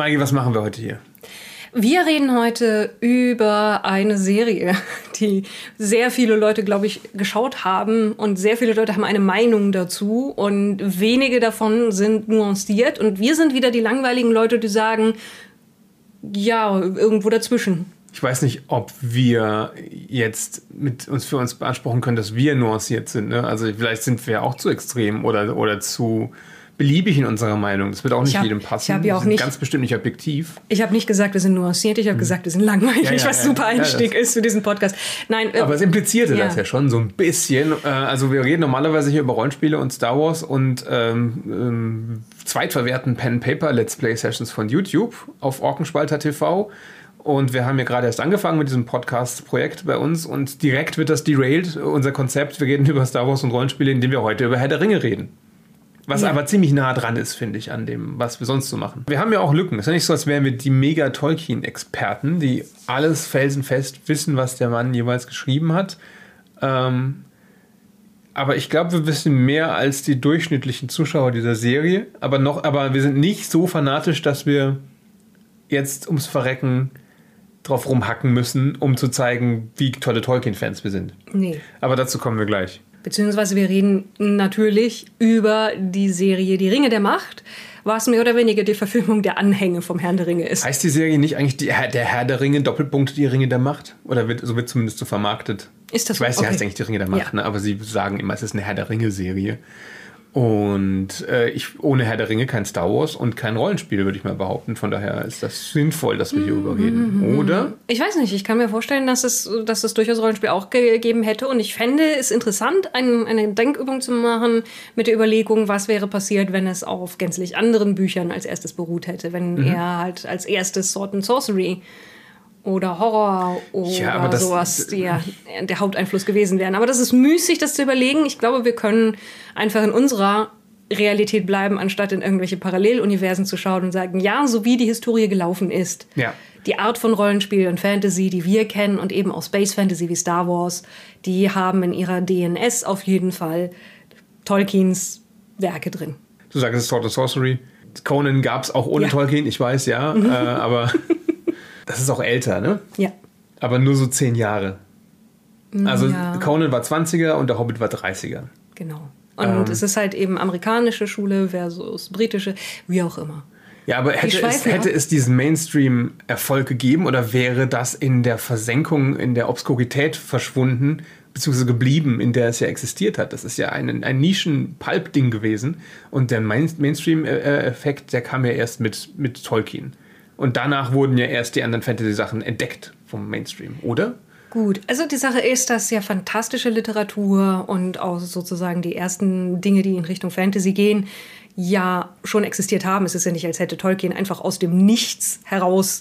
Maggie, was machen wir heute hier? Wir reden heute über eine Serie, die sehr viele Leute, glaube ich, geschaut haben und sehr viele Leute haben eine Meinung dazu und wenige davon sind nuanciert und wir sind wieder die langweiligen Leute, die sagen, ja, irgendwo dazwischen. Ich weiß nicht, ob wir jetzt mit uns für uns beanspruchen können, dass wir nuanciert sind. Ne? Also vielleicht sind wir auch zu extrem oder, oder zu beliebig in unserer Meinung. Das wird auch nicht hab, jedem passen. Ich habe ja auch nicht, ganz bestimmt nicht objektiv. Ich habe nicht gesagt, wir sind nuanciert, ich habe mhm. gesagt, wir sind langweilig, ja, ja, was ja, super Einstieg ist für diesen Podcast. Nein, äh, Aber es implizierte das ja schon so ein bisschen. Äh, also wir reden normalerweise hier über Rollenspiele und Star Wars und ähm, ähm, zweitverwerten Pen-Paper-Let's Play-Sessions von YouTube auf Orkenspalter TV. Und wir haben ja gerade erst angefangen mit diesem Podcast-Projekt bei uns und direkt wird das derailed, unser Konzept. Wir reden über Star Wars und Rollenspiele, indem wir heute über Herr der Ringe reden. Was ja. aber ziemlich nah dran ist, finde ich, an dem, was wir sonst so machen. Wir haben ja auch Lücken. Es ist ja nicht so, als wären wir die mega Tolkien-Experten, die alles felsenfest wissen, was der Mann jeweils geschrieben hat. Ähm, aber ich glaube, wir wissen mehr als die durchschnittlichen Zuschauer dieser Serie. Aber noch, aber wir sind nicht so fanatisch, dass wir jetzt ums Verrecken drauf rumhacken müssen, um zu zeigen, wie tolle Tolkien-Fans wir sind. Nee. Aber dazu kommen wir gleich. Beziehungsweise wir reden natürlich über die Serie Die Ringe der Macht, was mehr oder weniger die Verfilmung der Anhänge vom Herrn der Ringe ist. Heißt die Serie nicht eigentlich die, der Herr der Ringe, Doppelpunkt die Ringe der Macht? Oder wird, so wird zumindest so vermarktet? Ist das Ich weiß, so? sie Okay. heißt eigentlich die Ringe der Macht, Ja. ne? aber sie sagen immer, es ist eine Herr der Ringe-Serie. Und äh, ich, ohne Herr der Ringe kein Star Wars und kein Rollenspiel, würde ich mal behaupten. Von daher ist das sinnvoll, dass wir hierüber Mhm, reden. Oder? Ich weiß nicht, ich kann mir vorstellen, dass es, dass es durchaus Rollenspiel auch gegeben hätte. Und ich fände es interessant, ein, eine Denkübung zu machen mit der Überlegung, was wäre passiert, wenn es auf gänzlich anderen Büchern als erstes beruht hätte. Wenn Mhm. er halt als erstes Sword and Sorcery oder Horror oder Ja, das- sowas der, der Haupteinfluss gewesen wären. Aber das ist müßig, das zu überlegen. Ich glaube, wir können einfach in unserer Realität bleiben, anstatt in irgendwelche Paralleluniversen zu schauen und sagen, ja, so wie die Historie gelaufen ist. Ja. Die Art von Rollenspiel und Fantasy, die wir kennen und eben auch Space Fantasy wie Star Wars, die haben in ihrer DNS auf jeden Fall Tolkiens Werke drin. Du sagst es ist Sword and Sorcery. Conan gab es auch ohne Ja. Mhm. Tolkien, ich weiß, ja. äh, aber das ist auch älter, ne? Ja. Aber nur so zehn Jahre. Also Ja. Conan war 20er und der Hobbit war 30er. Genau. Und Ähm. es ist halt eben amerikanische Schule versus britische, wie auch immer. Ja, aber hätte es, hätte es diesen Mainstream-Erfolg gegeben oder wäre das in der Versenkung, in der Obskurität verschwunden, beziehungsweise geblieben, in der es ja existiert hat? Das ist ja ein, ein Nischen-Pulp-Ding gewesen. Und der Main Mainstream-Effekt, der kam ja erst mit, mit Tolkien. Und danach wurden ja erst die anderen Fantasy-Sachen entdeckt vom Mainstream, oder? Gut, also die Sache ist, dass ja fantastische Literatur und auch sozusagen die ersten Dinge, die in Richtung Fantasy gehen, ja schon existiert haben. Es ist ja nicht, als hätte Tolkien einfach aus dem Nichts heraus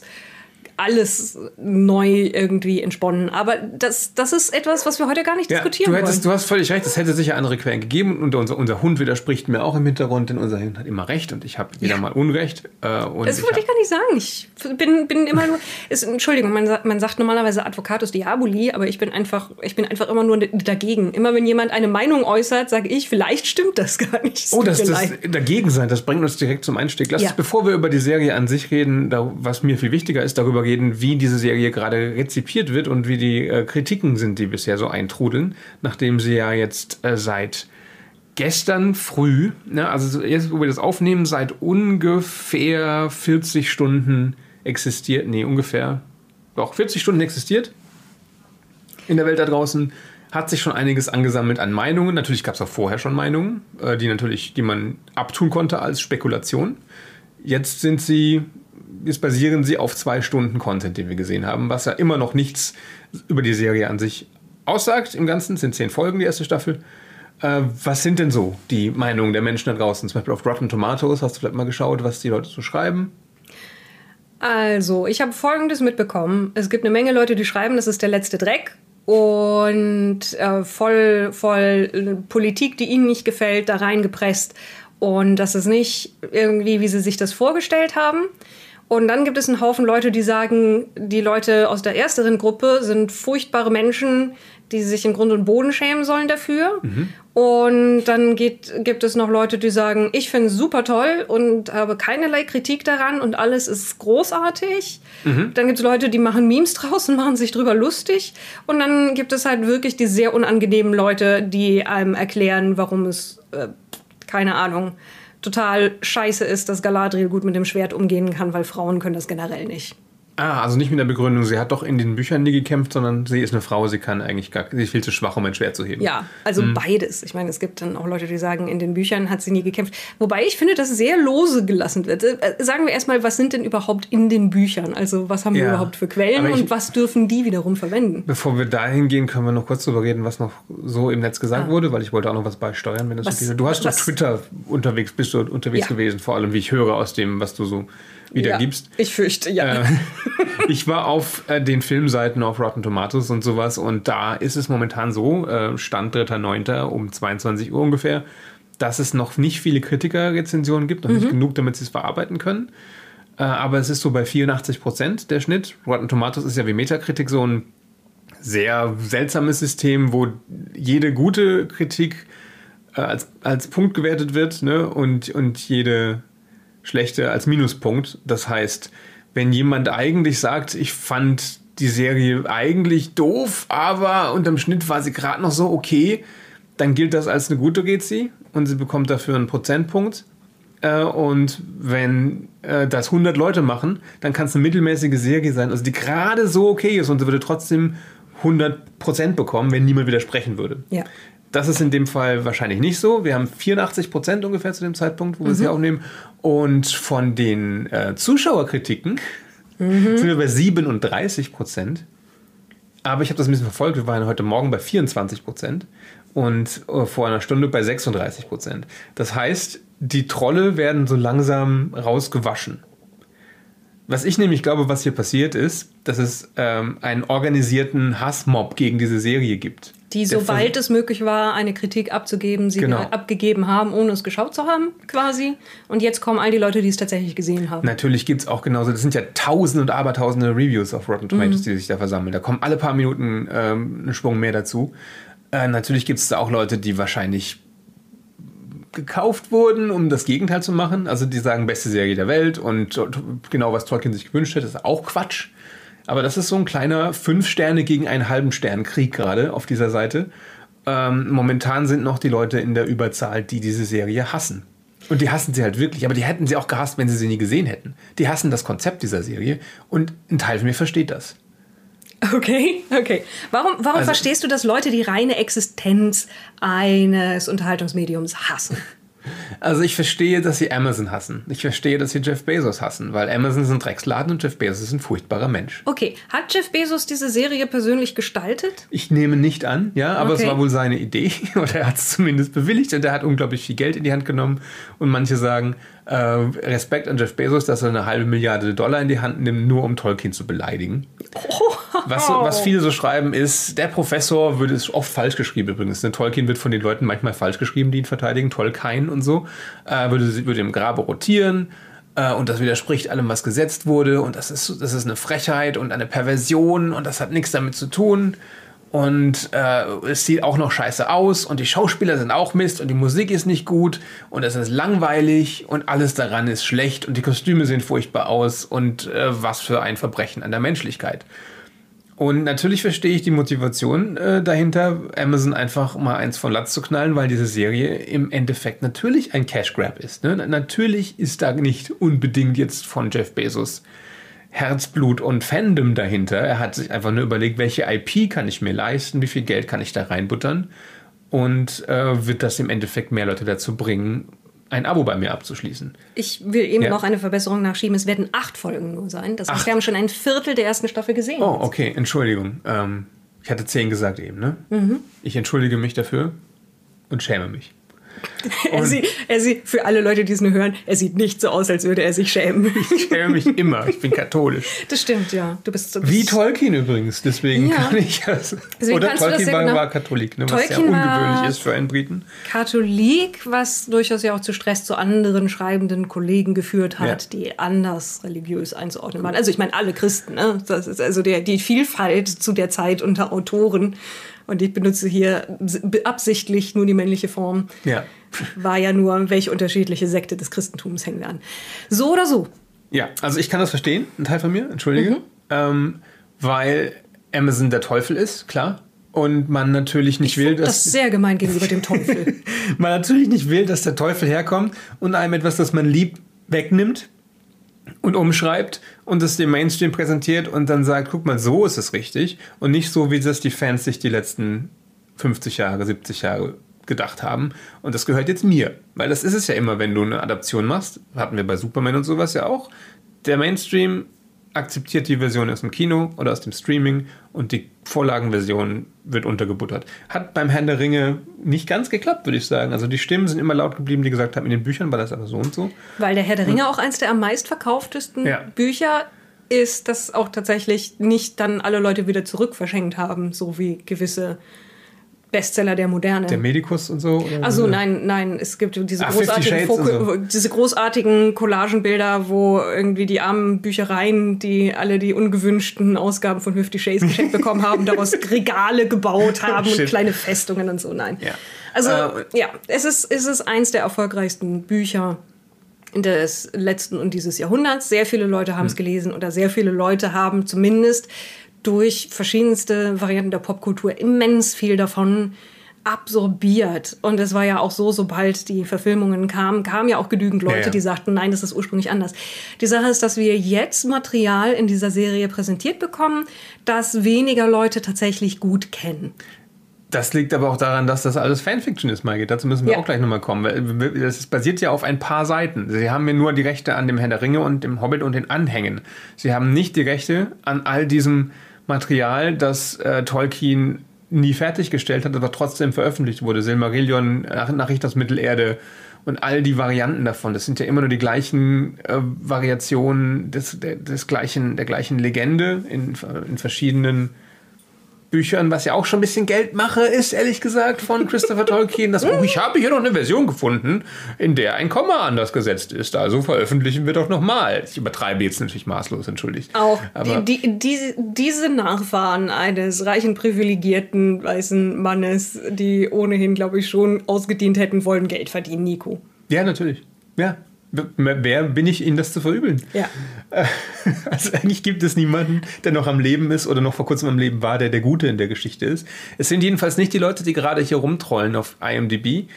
alles neu irgendwie entsponnen. Aber das, das ist etwas, was wir heute gar nicht diskutieren du, hättest, wollen. du hast völlig recht, es hätte sicher andere Quellen gegeben und unser, unser Hund widerspricht mir auch im Hintergrund, denn unser Hund hat immer recht und ich habe wieder Ja. mal Unrecht. Äh, und Das ich wollte ich gar nicht sagen. Ich bin, bin immer nur. Ist, Entschuldigung, man, man sagt normalerweise Advocatus Diaboli, aber ich bin einfach, ich bin einfach immer nur dagegen. Immer wenn jemand eine Meinung äußert, sage ich, vielleicht stimmt das gar nicht. Es Oh, das, das dagegen sein, das bringt uns direkt zum Einstieg. Lass Ja. uns, bevor wir über die Serie an sich reden, da, was mir viel wichtiger ist, darüber reden, wie diese Serie gerade rezipiert wird und wie die äh, Kritiken sind, die bisher so eintrudeln, nachdem sie ja jetzt äh, seit gestern früh, ne, also so jetzt, wo wir das aufnehmen, seit ungefähr 40 Stunden existiert, nee, ungefähr, doch 40 Stunden existiert in der Welt da draußen hat sich schon einiges angesammelt an Meinungen. Natürlich gab es auch vorher schon Meinungen, äh, die natürlich, die man abtun konnte als Spekulation. Jetzt sind sie, jetzt basieren sie auf zwei Stunden Content, den wir gesehen haben, was ja immer noch nichts über die Serie an sich aussagt. Im Ganzen sind zehn Folgen die erste Staffel. Äh, was sind denn so die Meinungen der Menschen da draußen? Zum Beispiel auf Rotten Tomatoes hast du vielleicht mal geschaut, was die Leute so schreiben. Also, ich habe Folgendes mitbekommen. Es gibt eine Menge Leute, die schreiben, das ist der letzte Dreck. Und äh, voll, voll äh, Politik, die ihnen nicht gefällt, da reingepresst. Und das ist nicht irgendwie, wie sie sich das vorgestellt haben. Und dann gibt es einen Haufen Leute, die sagen, die Leute aus der ersteren Gruppe sind furchtbare Menschen, die sich im Grund und Boden schämen sollen dafür. Mhm. Und dann geht, gibt es noch Leute, die sagen, ich finde es super toll und habe keinerlei Kritik daran und alles ist großartig. Mhm. Dann gibt es Leute, die machen Memes draus und machen sich drüber lustig. Und dann gibt es halt wirklich die sehr unangenehmen Leute, die einem erklären, warum es, äh, keine Ahnung, total scheiße ist, dass Galadriel gut mit dem Schwert umgehen kann, weil Frauen können das generell nicht. Ah, also nicht mit der Begründung, sie hat doch in den Büchern nie gekämpft, sondern sie ist eine Frau, sie kann eigentlich gar, sie ist viel zu schwach, um ein Schwert zu heben. Ja, also mhm. beides. Ich meine, es gibt dann auch Leute, die sagen, in den Büchern hat sie nie gekämpft. Wobei ich finde, dass sehr lose gelassen wird. Äh, sagen wir erstmal, was sind denn überhaupt in den Büchern? Also was haben ja. wir überhaupt für Quellen ich, und was dürfen die wiederum verwenden? Bevor wir dahin gehen, können wir noch kurz darüber reden, was noch so im Netz gesagt ah. wurde, weil ich wollte auch noch was beisteuern, wenn das was, okay ist. Du hast auf Twitter unterwegs, bist du unterwegs ja. gewesen, vor allem wie ich höre aus dem, was du so wiedergibst. Ja, ich fürchte, ja. Äh, ich war auf äh, den Filmseiten auf Rotten Tomatoes und sowas und da ist es momentan so, äh, Stand 3.9. um 22 Uhr ungefähr, dass es noch nicht viele Kritikerrezensionen gibt, noch mhm. nicht genug, damit sie es verarbeiten können. Äh, aber es ist so bei 84 Prozent der Schnitt. Rotten Tomatoes ist ja wie Metakritik so ein sehr seltsames System, wo jede gute Kritik äh, als, als Punkt gewertet wird ne? und, und jede schlechte als Minuspunkt. Das heißt, wenn jemand eigentlich sagt, ich fand die Serie eigentlich doof, aber unterm Schnitt war sie gerade noch so okay, dann gilt das als eine gute GC und sie bekommt dafür einen Prozentpunkt. Äh, und wenn äh, das 100 Leute machen, dann kann es eine mittelmäßige Serie sein, also die gerade so okay ist und sie würde trotzdem 100% bekommen, wenn niemand widersprechen würde. Ja. Das ist in dem Fall wahrscheinlich nicht so. Wir haben 84 Prozent ungefähr zu dem Zeitpunkt, wo wir sie mhm. aufnehmen. Und von den äh, Zuschauerkritiken mhm. sind wir bei 37 Prozent. Aber ich habe das ein bisschen verfolgt. Wir waren heute Morgen bei 24 Prozent und äh, vor einer Stunde bei 36 Prozent. Das heißt, die Trolle werden so langsam rausgewaschen. Was ich nämlich glaube, was hier passiert ist, dass es ähm, einen organisierten Hassmob gegen diese Serie gibt die, sobald es möglich war, eine Kritik abzugeben, sie genau. abgegeben haben, ohne es geschaut zu haben, quasi. Und jetzt kommen all die Leute, die es tatsächlich gesehen haben. Natürlich gibt es auch genauso, das sind ja tausende und abertausende Reviews auf Rotten Tomatoes, mhm. die sich da versammeln. Da kommen alle paar Minuten ähm, ein Schwung mehr dazu. Äh, natürlich gibt es da auch Leute, die wahrscheinlich gekauft wurden, um das Gegenteil zu machen. Also die sagen, beste Serie der Welt und genau was Tolkien sich gewünscht hätte, ist auch Quatsch. Aber das ist so ein kleiner fünf Sterne gegen einen halben Stern Krieg gerade auf dieser Seite. Ähm, momentan sind noch die Leute in der Überzahl, die diese Serie hassen. Und die hassen sie halt wirklich, aber die hätten sie auch gehasst, wenn sie sie nie gesehen hätten. Die hassen das Konzept dieser Serie und ein Teil von mir versteht das. Okay, okay. Warum, warum also, verstehst du, dass Leute die reine Existenz eines Unterhaltungsmediums hassen? Also ich verstehe, dass sie Amazon hassen. Ich verstehe, dass sie Jeff Bezos hassen, weil Amazon ist ein Drecksladen und Jeff Bezos ist ein furchtbarer Mensch. Okay, hat Jeff Bezos diese Serie persönlich gestaltet? Ich nehme nicht an, ja, aber okay. es war wohl seine Idee oder er hat es zumindest bewilligt und er hat unglaublich viel Geld in die Hand genommen und manche sagen, äh, Respekt an Jeff Bezos, dass er eine halbe Milliarde Dollar in die Hand nimmt, nur um Tolkien zu beleidigen. Oh. Was, was viele so schreiben ist, der Professor würde es oft falsch geschrieben übrigens. Ne? Tolkien wird von den Leuten manchmal falsch geschrieben, die ihn verteidigen, Tolkien und so. Äh, würde, würde im Grabe rotieren äh, und das widerspricht allem, was gesetzt wurde und das ist, das ist eine Frechheit und eine Perversion und das hat nichts damit zu tun und äh, es sieht auch noch scheiße aus und die Schauspieler sind auch Mist und die Musik ist nicht gut und es ist langweilig und alles daran ist schlecht und die Kostüme sehen furchtbar aus und äh, was für ein Verbrechen an der Menschlichkeit. Und natürlich verstehe ich die Motivation äh, dahinter, Amazon einfach mal eins von Latz zu knallen, weil diese Serie im Endeffekt natürlich ein Cash Grab ist. Ne? Natürlich ist da nicht unbedingt jetzt von Jeff Bezos Herzblut und Fandom dahinter. Er hat sich einfach nur überlegt, welche IP kann ich mir leisten, wie viel Geld kann ich da reinbuttern und äh, wird das im Endeffekt mehr Leute dazu bringen, ein Abo bei mir abzuschließen. Ich will eben ja. noch eine Verbesserung nachschieben. Es werden acht Folgen nur sein. Das heißt, wir haben schon ein Viertel der ersten Staffel gesehen. Oh, okay, Entschuldigung. Ähm, ich hatte zehn gesagt eben, ne? Mhm. Ich entschuldige mich dafür und schäme mich. Er sieht, er sieht, für alle Leute, die es nur hören, er sieht nicht so aus, als würde er sich schämen. Ich schäme mich immer. Ich bin katholisch. Das stimmt, ja. Du bist, du bist Wie Tolkien übrigens. Deswegen Ja. kann ich das. Deswegen Oder Tolkien war, genau- war Katholik, ne, was Tolkien ja ungewöhnlich ist für einen Briten. Katholik, was durchaus ja auch zu Stress zu anderen schreibenden Kollegen geführt hat, Ja. die anders religiös einzuordnen waren. Also ich meine alle Christen, ne? Das ist also der, die Vielfalt zu der Zeit unter Autoren. Und ich benutze hier absichtlich nur die männliche Form. Ja. War ja nur, welche unterschiedliche Sekte des Christentums hängen wir an. So oder so. Ja, also ich kann das verstehen, ein Teil von mir, entschuldige. Mhm. Ähm, weil Amazon der Teufel ist, klar. Und man natürlich nicht will, Das ist sehr gemein gegenüber dem Teufel. man natürlich nicht will, dass der Teufel herkommt und einem etwas, das man liebt, wegnimmt und umschreibt und es dem Mainstream präsentiert und dann sagt, guck mal, so ist es richtig und nicht so, wie das die Fans sich die letzten 50 Jahre, 70 Jahre gedacht haben. Und das gehört jetzt mir. Weil das ist es ja immer, wenn du eine Adaption machst. Hatten wir bei Superman und sowas ja auch. Der Mainstream akzeptiert die Version aus dem Kino oder aus dem Streaming und die Vorlagenversion wird untergebuttert. Hat beim Herrn der Ringe nicht ganz geklappt, würde ich sagen. Also die Stimmen sind immer laut geblieben, die gesagt haben, in den Büchern war das aber so und so. Weil der Herr der Ringe auch eins der am meistverkauftesten Ja. Bücher ist, das auch tatsächlich nicht dann alle Leute wieder zurück verschenkt haben, so wie gewisse Bestseller der Moderne. Der Medikus und so. also nein, nein, es gibt diese, Fifty großartigen und so. diese großartigen Collagenbilder, wo irgendwie die armen Büchereien, die alle die ungewünschten Ausgaben von Fifty Shades geschenkt bekommen haben, daraus Regale gebaut haben und Shit. kleine Festungen und so. Nein. Ja. Also Äh, ja, es ist, es ist eins der erfolgreichsten Bücher des letzten und dieses Jahrhunderts. Sehr viele Leute haben es gelesen oder sehr viele Leute haben zumindest durch verschiedenste Varianten der Popkultur immens viel davon absorbiert. Und es war ja auch so, sobald die Verfilmungen kamen, kamen ja auch genügend Leute, Ja, ja. die sagten, nein, das ist ursprünglich anders. Die Sache ist, dass wir jetzt Material in dieser Serie präsentiert bekommen, das weniger Leute tatsächlich gut kennen. Das liegt aber auch daran, dass das alles Fanfiction ist, Maike. Dazu müssen wir Ja. auch gleich nochmal kommen. Das basiert ja auf ein paar Seiten. Sie haben ja nur die Rechte an dem Herr der Ringe und dem Hobbit und den Anhängen. Sie haben nicht die Rechte an all diesem Material, das äh, Tolkien nie fertiggestellt hat, aber trotzdem veröffentlicht wurde. Silmarillion, Nach Nachricht aus Mittelerde und all die Varianten davon. Das sind ja immer nur die gleichen äh, Variationen des, der, des gleichen, der gleichen Legende in, in verschiedenen Büchern, was ja auch schon ein bisschen Geldmache ist, ehrlich gesagt, von Christopher Tolkien. Das, oh, ich habe hier noch eine Version gefunden, in der ein Komma anders gesetzt ist. Also veröffentlichen wir doch nochmal. Ich übertreibe jetzt natürlich maßlos, entschuldigt. Auch Aber die, die, diese, diese Nachfahren eines reichen, privilegierten weißen Mannes, die ohnehin, glaube ich, schon ausgedient hätten wollen, Geld verdienen, Nico. ja, natürlich. Ja. Wer bin ich, Ihnen das zu verübeln? Ja. Also eigentlich gibt es niemanden, der noch am Leben ist oder noch vor kurzem am Leben war, der der Gute in der Geschichte ist. Es sind jedenfalls nicht die Leute, die gerade hier rumtrollen auf IMDb.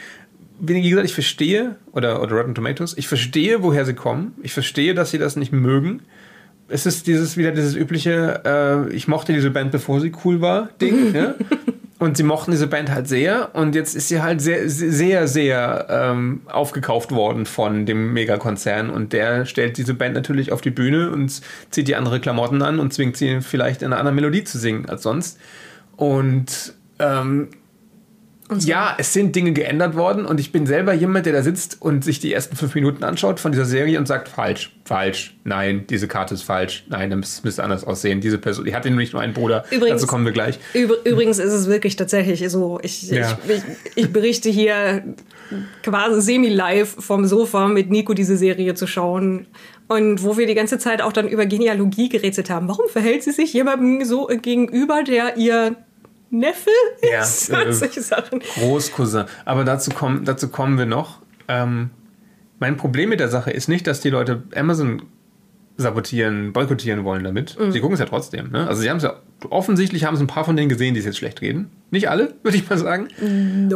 Wie gesagt, ich verstehe, oder, oder Rotten Tomatoes, ich verstehe, woher sie kommen. Ich verstehe, dass sie das nicht mögen. Es ist dieses wieder dieses übliche, äh, ich mochte diese Band, bevor sie cool war, Ding. ja? Und sie mochten diese Band halt sehr. Und jetzt ist sie halt sehr, sehr, sehr ähm, aufgekauft worden von dem Megakonzern. Und der stellt diese Band natürlich auf die Bühne und zieht die andere Klamotten an und zwingt sie vielleicht in einer anderen Melodie zu singen als sonst. Und ähm, ja, es sind Dinge geändert worden und ich bin selber jemand, der da sitzt und sich die ersten fünf Minuten anschaut von dieser Serie und sagt, falsch, falsch, nein, diese Karte ist falsch, nein, das müsste anders aussehen. Diese Person, die hatte nur nicht nur einen Bruder, Übrigens- dazu kommen wir gleich. Übr übrigens ist es wirklich tatsächlich so. Ich, Ja. ich, ich, ich berichte hier quasi semi-live vom Sofa mit Nico diese Serie zu schauen. Und wo wir die ganze Zeit auch dann über Genealogie gerätselt haben. Warum verhält sie sich jemandem so gegenüber, der ihr Neffe Ja, ist? äh, Solche Sachen. Großcousin. Aber dazu kommen, dazu kommen wir noch. Ähm, mein Problem mit der Sache ist nicht, dass die Leute Amazon sabotieren, boykottieren wollen damit. Sie gucken es ja trotzdem. Ne? Also sie haben es ja, offensichtlich haben es ein paar von denen gesehen, die es jetzt schlecht reden. Nicht alle, würde ich mal sagen.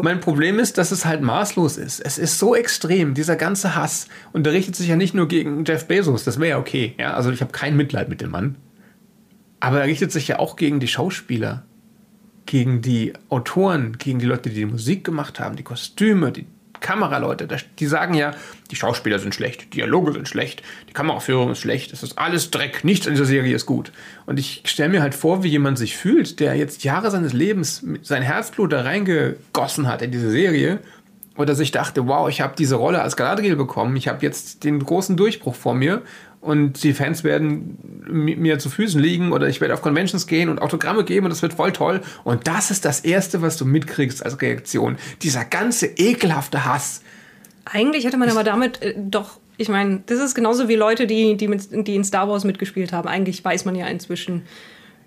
Mein Problem ist, dass es halt maßlos ist. Es ist so extrem, dieser ganze Hass. Und der richtet sich ja nicht nur gegen Jeff Bezos, das wäre ja okay. Ja? Also ich habe kein Mitleid mit dem Mann. Aber er richtet sich ja auch gegen die Schauspieler, gegen die Autoren, gegen die Leute, die die Musik gemacht haben, die Kostüme, die Kameraleute. Die sagen ja, die Schauspieler sind schlecht, die Dialoge sind schlecht, die Kameraführung ist schlecht, es ist alles Dreck, nichts in dieser Serie ist gut. Und ich stelle mir halt vor, wie jemand sich fühlt, der jetzt Jahre seines Lebens sein Herzblut da reingegossen hat in diese Serie oder sich dachte, wow, ich habe diese Rolle als Galadriel bekommen, ich habe jetzt den großen Durchbruch vor mir und die Fans werden mir zu Füßen liegen oder ich werde auf Conventions gehen und Autogramme geben und das wird voll toll. Und das ist das Erste, was du mitkriegst als Reaktion. Dieser ganze ekelhafte Hass. Eigentlich hätte man aber damit äh, doch, ich meine, das ist genauso wie Leute, die, die, mit, die in Star Wars mitgespielt haben. Eigentlich weiß man ja inzwischen,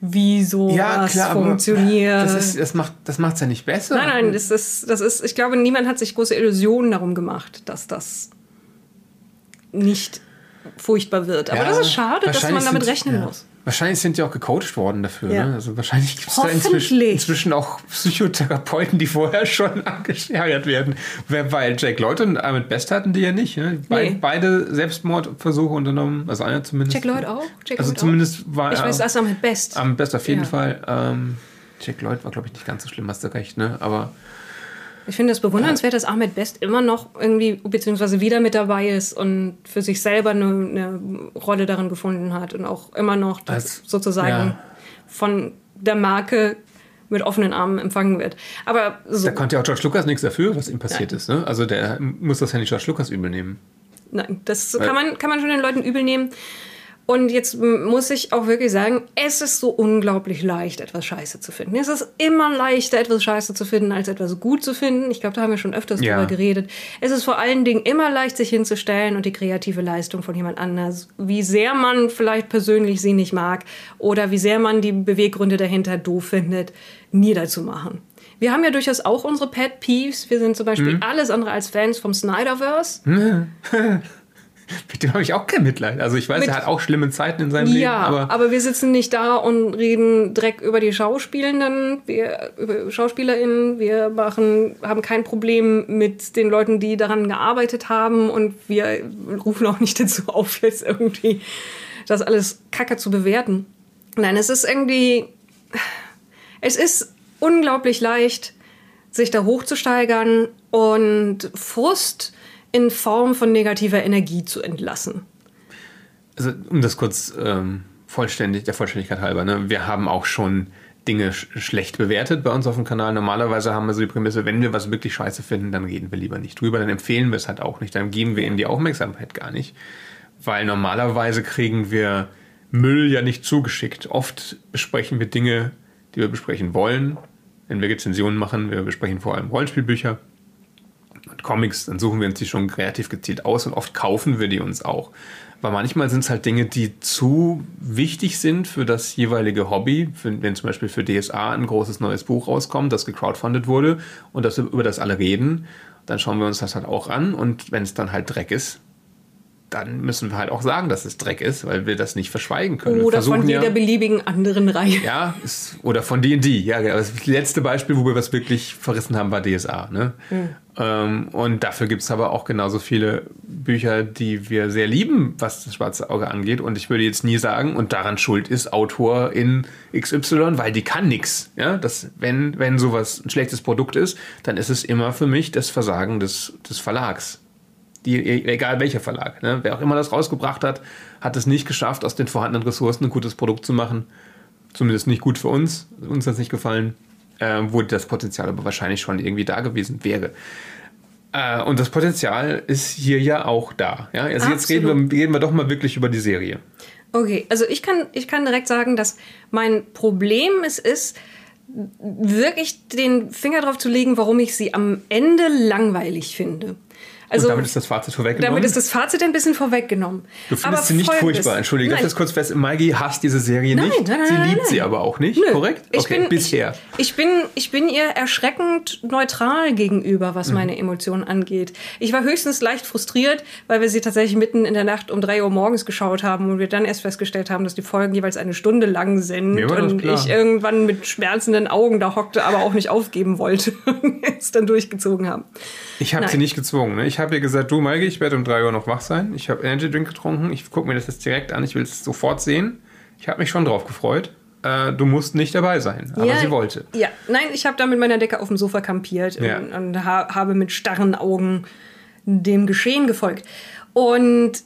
wie sowas ja, klar, funktioniert. Das, ist, das macht es das ja nicht besser. Nein, nein, das ist, das ist, ich glaube, niemand hat sich große Illusionen darum gemacht, dass das nicht furchtbar wird. Aber ja, das ist schade, dass man damit sind, rechnen ja. muss. Wahrscheinlich sind die auch gecoacht worden dafür. Ja. Ne? Also wahrscheinlich gibt es da inzwischen, inzwischen, auch Psychotherapeuten, die vorher schon angesteuert werden. Weil Jack Lloyd und Ahmed Best hatten die ja nicht. Ne? Be nee. Beide Selbstmordversuche unternommen. Also einer zumindest. Jack Lloyd auch? Jack also Lloyd zumindest auch? war Ich weiß, erst Ahmed Best. Ahmed Best auf jeden Fall. Ähm, Jack Lloyd war, glaube ich, nicht ganz so schlimm, hast du recht. Ne? Aber ich finde es bewundernswert, dass Ahmed Best immer noch irgendwie, beziehungsweise wieder mit dabei ist und für sich selber eine, eine Rolle darin gefunden hat und auch immer noch das Als, sozusagen ja. von der Marke mit offenen Armen empfangen wird. Aber so. Da konnte ja auch George Lucas nichts dafür, was ihm passiert Nein. ist. Ne? Also der muss das ja nicht George Lucas übel nehmen. Nein, das kann man, kann man schon den Leuten übel nehmen. Und jetzt muss ich auch wirklich sagen, es ist so unglaublich leicht, etwas Scheiße zu finden. Es ist immer leichter, etwas Scheiße zu finden, als etwas gut zu finden. Ich glaube, da haben wir schon öfters ja. drüber geredet. Es ist vor allen Dingen immer leicht, sich hinzustellen und die kreative Leistung von jemand anders, wie sehr man vielleicht persönlich sie nicht mag oder wie sehr man die Beweggründe dahinter doof findet, niederzumachen. Wir haben ja durchaus auch unsere Pet Peeves. Wir sind zum Beispiel mhm. alles andere als Fans vom Snyderverse. Mit dem habe ich auch kein Mitleid. Also ich weiß, Mit, er hat auch schlimme Zeiten in seinem ja, Leben. Ja, aber, aber wir sitzen nicht da und reden Dreck über die Schauspielenden, wir, über SchauspielerInnen. Wir machen, haben kein Problem mit den Leuten, die daran gearbeitet haben. Und wir rufen auch nicht dazu auf, jetzt irgendwie das alles kacke zu bewerten. Nein, es ist irgendwie... Es ist unglaublich leicht, sich da hochzusteigern und Frust in Form von negativer Energie zu entlassen. Also, um das kurz ähm, vollständig, der Vollständigkeit halber, ne? wir haben auch schon Dinge sch schlecht bewertet bei uns auf dem Kanal. Normalerweise haben wir so die Prämisse, wenn wir was wirklich scheiße finden, dann reden wir lieber nicht drüber, dann empfehlen wir es halt auch nicht, dann geben wir ihnen die Aufmerksamkeit gar nicht. Weil normalerweise kriegen wir Müll ja nicht zugeschickt. Oft besprechen wir Dinge, die wir besprechen wollen. Wenn wir Rezensionen machen, wir besprechen vor allem Rollenspielbücher Comics, dann suchen wir uns die schon kreativ gezielt aus und oft kaufen wir die uns auch. Aber manchmal sind es halt Dinge, die zu wichtig sind für das jeweilige Hobby. Wenn zum Beispiel für DSA ein großes neues Buch rauskommt, das gecrowdfundet wurde und das, über das alle reden, dann schauen wir uns das halt auch an. Und wenn es dann halt Dreck ist, dann müssen wir halt auch sagen, dass es Dreck ist, weil wir das nicht verschweigen können. Oder von jeder ja, beliebigen anderen Reihe. Ja, ist, oder von D&D. Ja, genau. das letzte Beispiel, wo wir was wirklich verrissen haben, war DSA. Ne? Mhm. Ähm, und dafür gibt es aber auch genauso viele Bücher, die wir sehr lieben, was das schwarze Auge angeht. Und ich würde jetzt nie sagen, und daran schuld ist Autor in XY, weil die kann nichts. Ja? Das, wenn, wenn sowas ein schlechtes Produkt ist, dann ist es immer für mich das Versagen des, des Verlags die, egal welcher Verlag, ne? wer auch immer das rausgebracht hat, hat es nicht geschafft, aus den vorhandenen Ressourcen ein gutes Produkt zu machen. Zumindest nicht gut für uns. Uns hat es nicht gefallen, äh, wo das Potenzial aber wahrscheinlich schon irgendwie da gewesen wäre. Äh, und das Potenzial ist hier ja auch da. Ja? Also jetzt reden wir, reden wir doch mal wirklich über die Serie. Okay, also ich kann, ich kann direkt sagen, dass mein Problem es ist, wirklich den Finger drauf zu legen, warum ich sie am Ende langweilig finde. Also, und damit ist das Fazit vorweggenommen? Damit ist das Fazit ein bisschen vorweggenommen. Du findest aber sie nicht furchtbar, entschuldige. Ich das kurz fest? Maggie hasst diese Serie nein, nicht. Nein, nein, sie nein, liebt sie aber auch nicht, Nö. korrekt? Ich okay, bin, bisher. Ich, ich, bin, ich bin ihr erschreckend neutral gegenüber, was mhm. meine Emotionen angeht. Ich war höchstens leicht frustriert, weil wir sie tatsächlich mitten in der Nacht um drei Uhr morgens geschaut haben und wir dann erst festgestellt haben, dass die Folgen jeweils eine Stunde lang sind und ich irgendwann mit schmerzenden Augen da hockte, aber auch nicht aufgeben wollte und es dann durchgezogen haben. Ich habe sie nicht gezwungen. Ne? Ich habe ihr gesagt, du Maike, ich werde um drei Uhr noch wach sein. Ich habe Energy Drink getrunken. Ich gucke mir das jetzt direkt an. Ich will es sofort sehen. Ich habe mich schon drauf gefreut. Äh, du musst nicht dabei sein. Aber ja, sie wollte. Ja, nein, ich habe da mit meiner Decke auf dem Sofa kampiert ja. und, und ha habe mit starren Augen dem Geschehen gefolgt. Und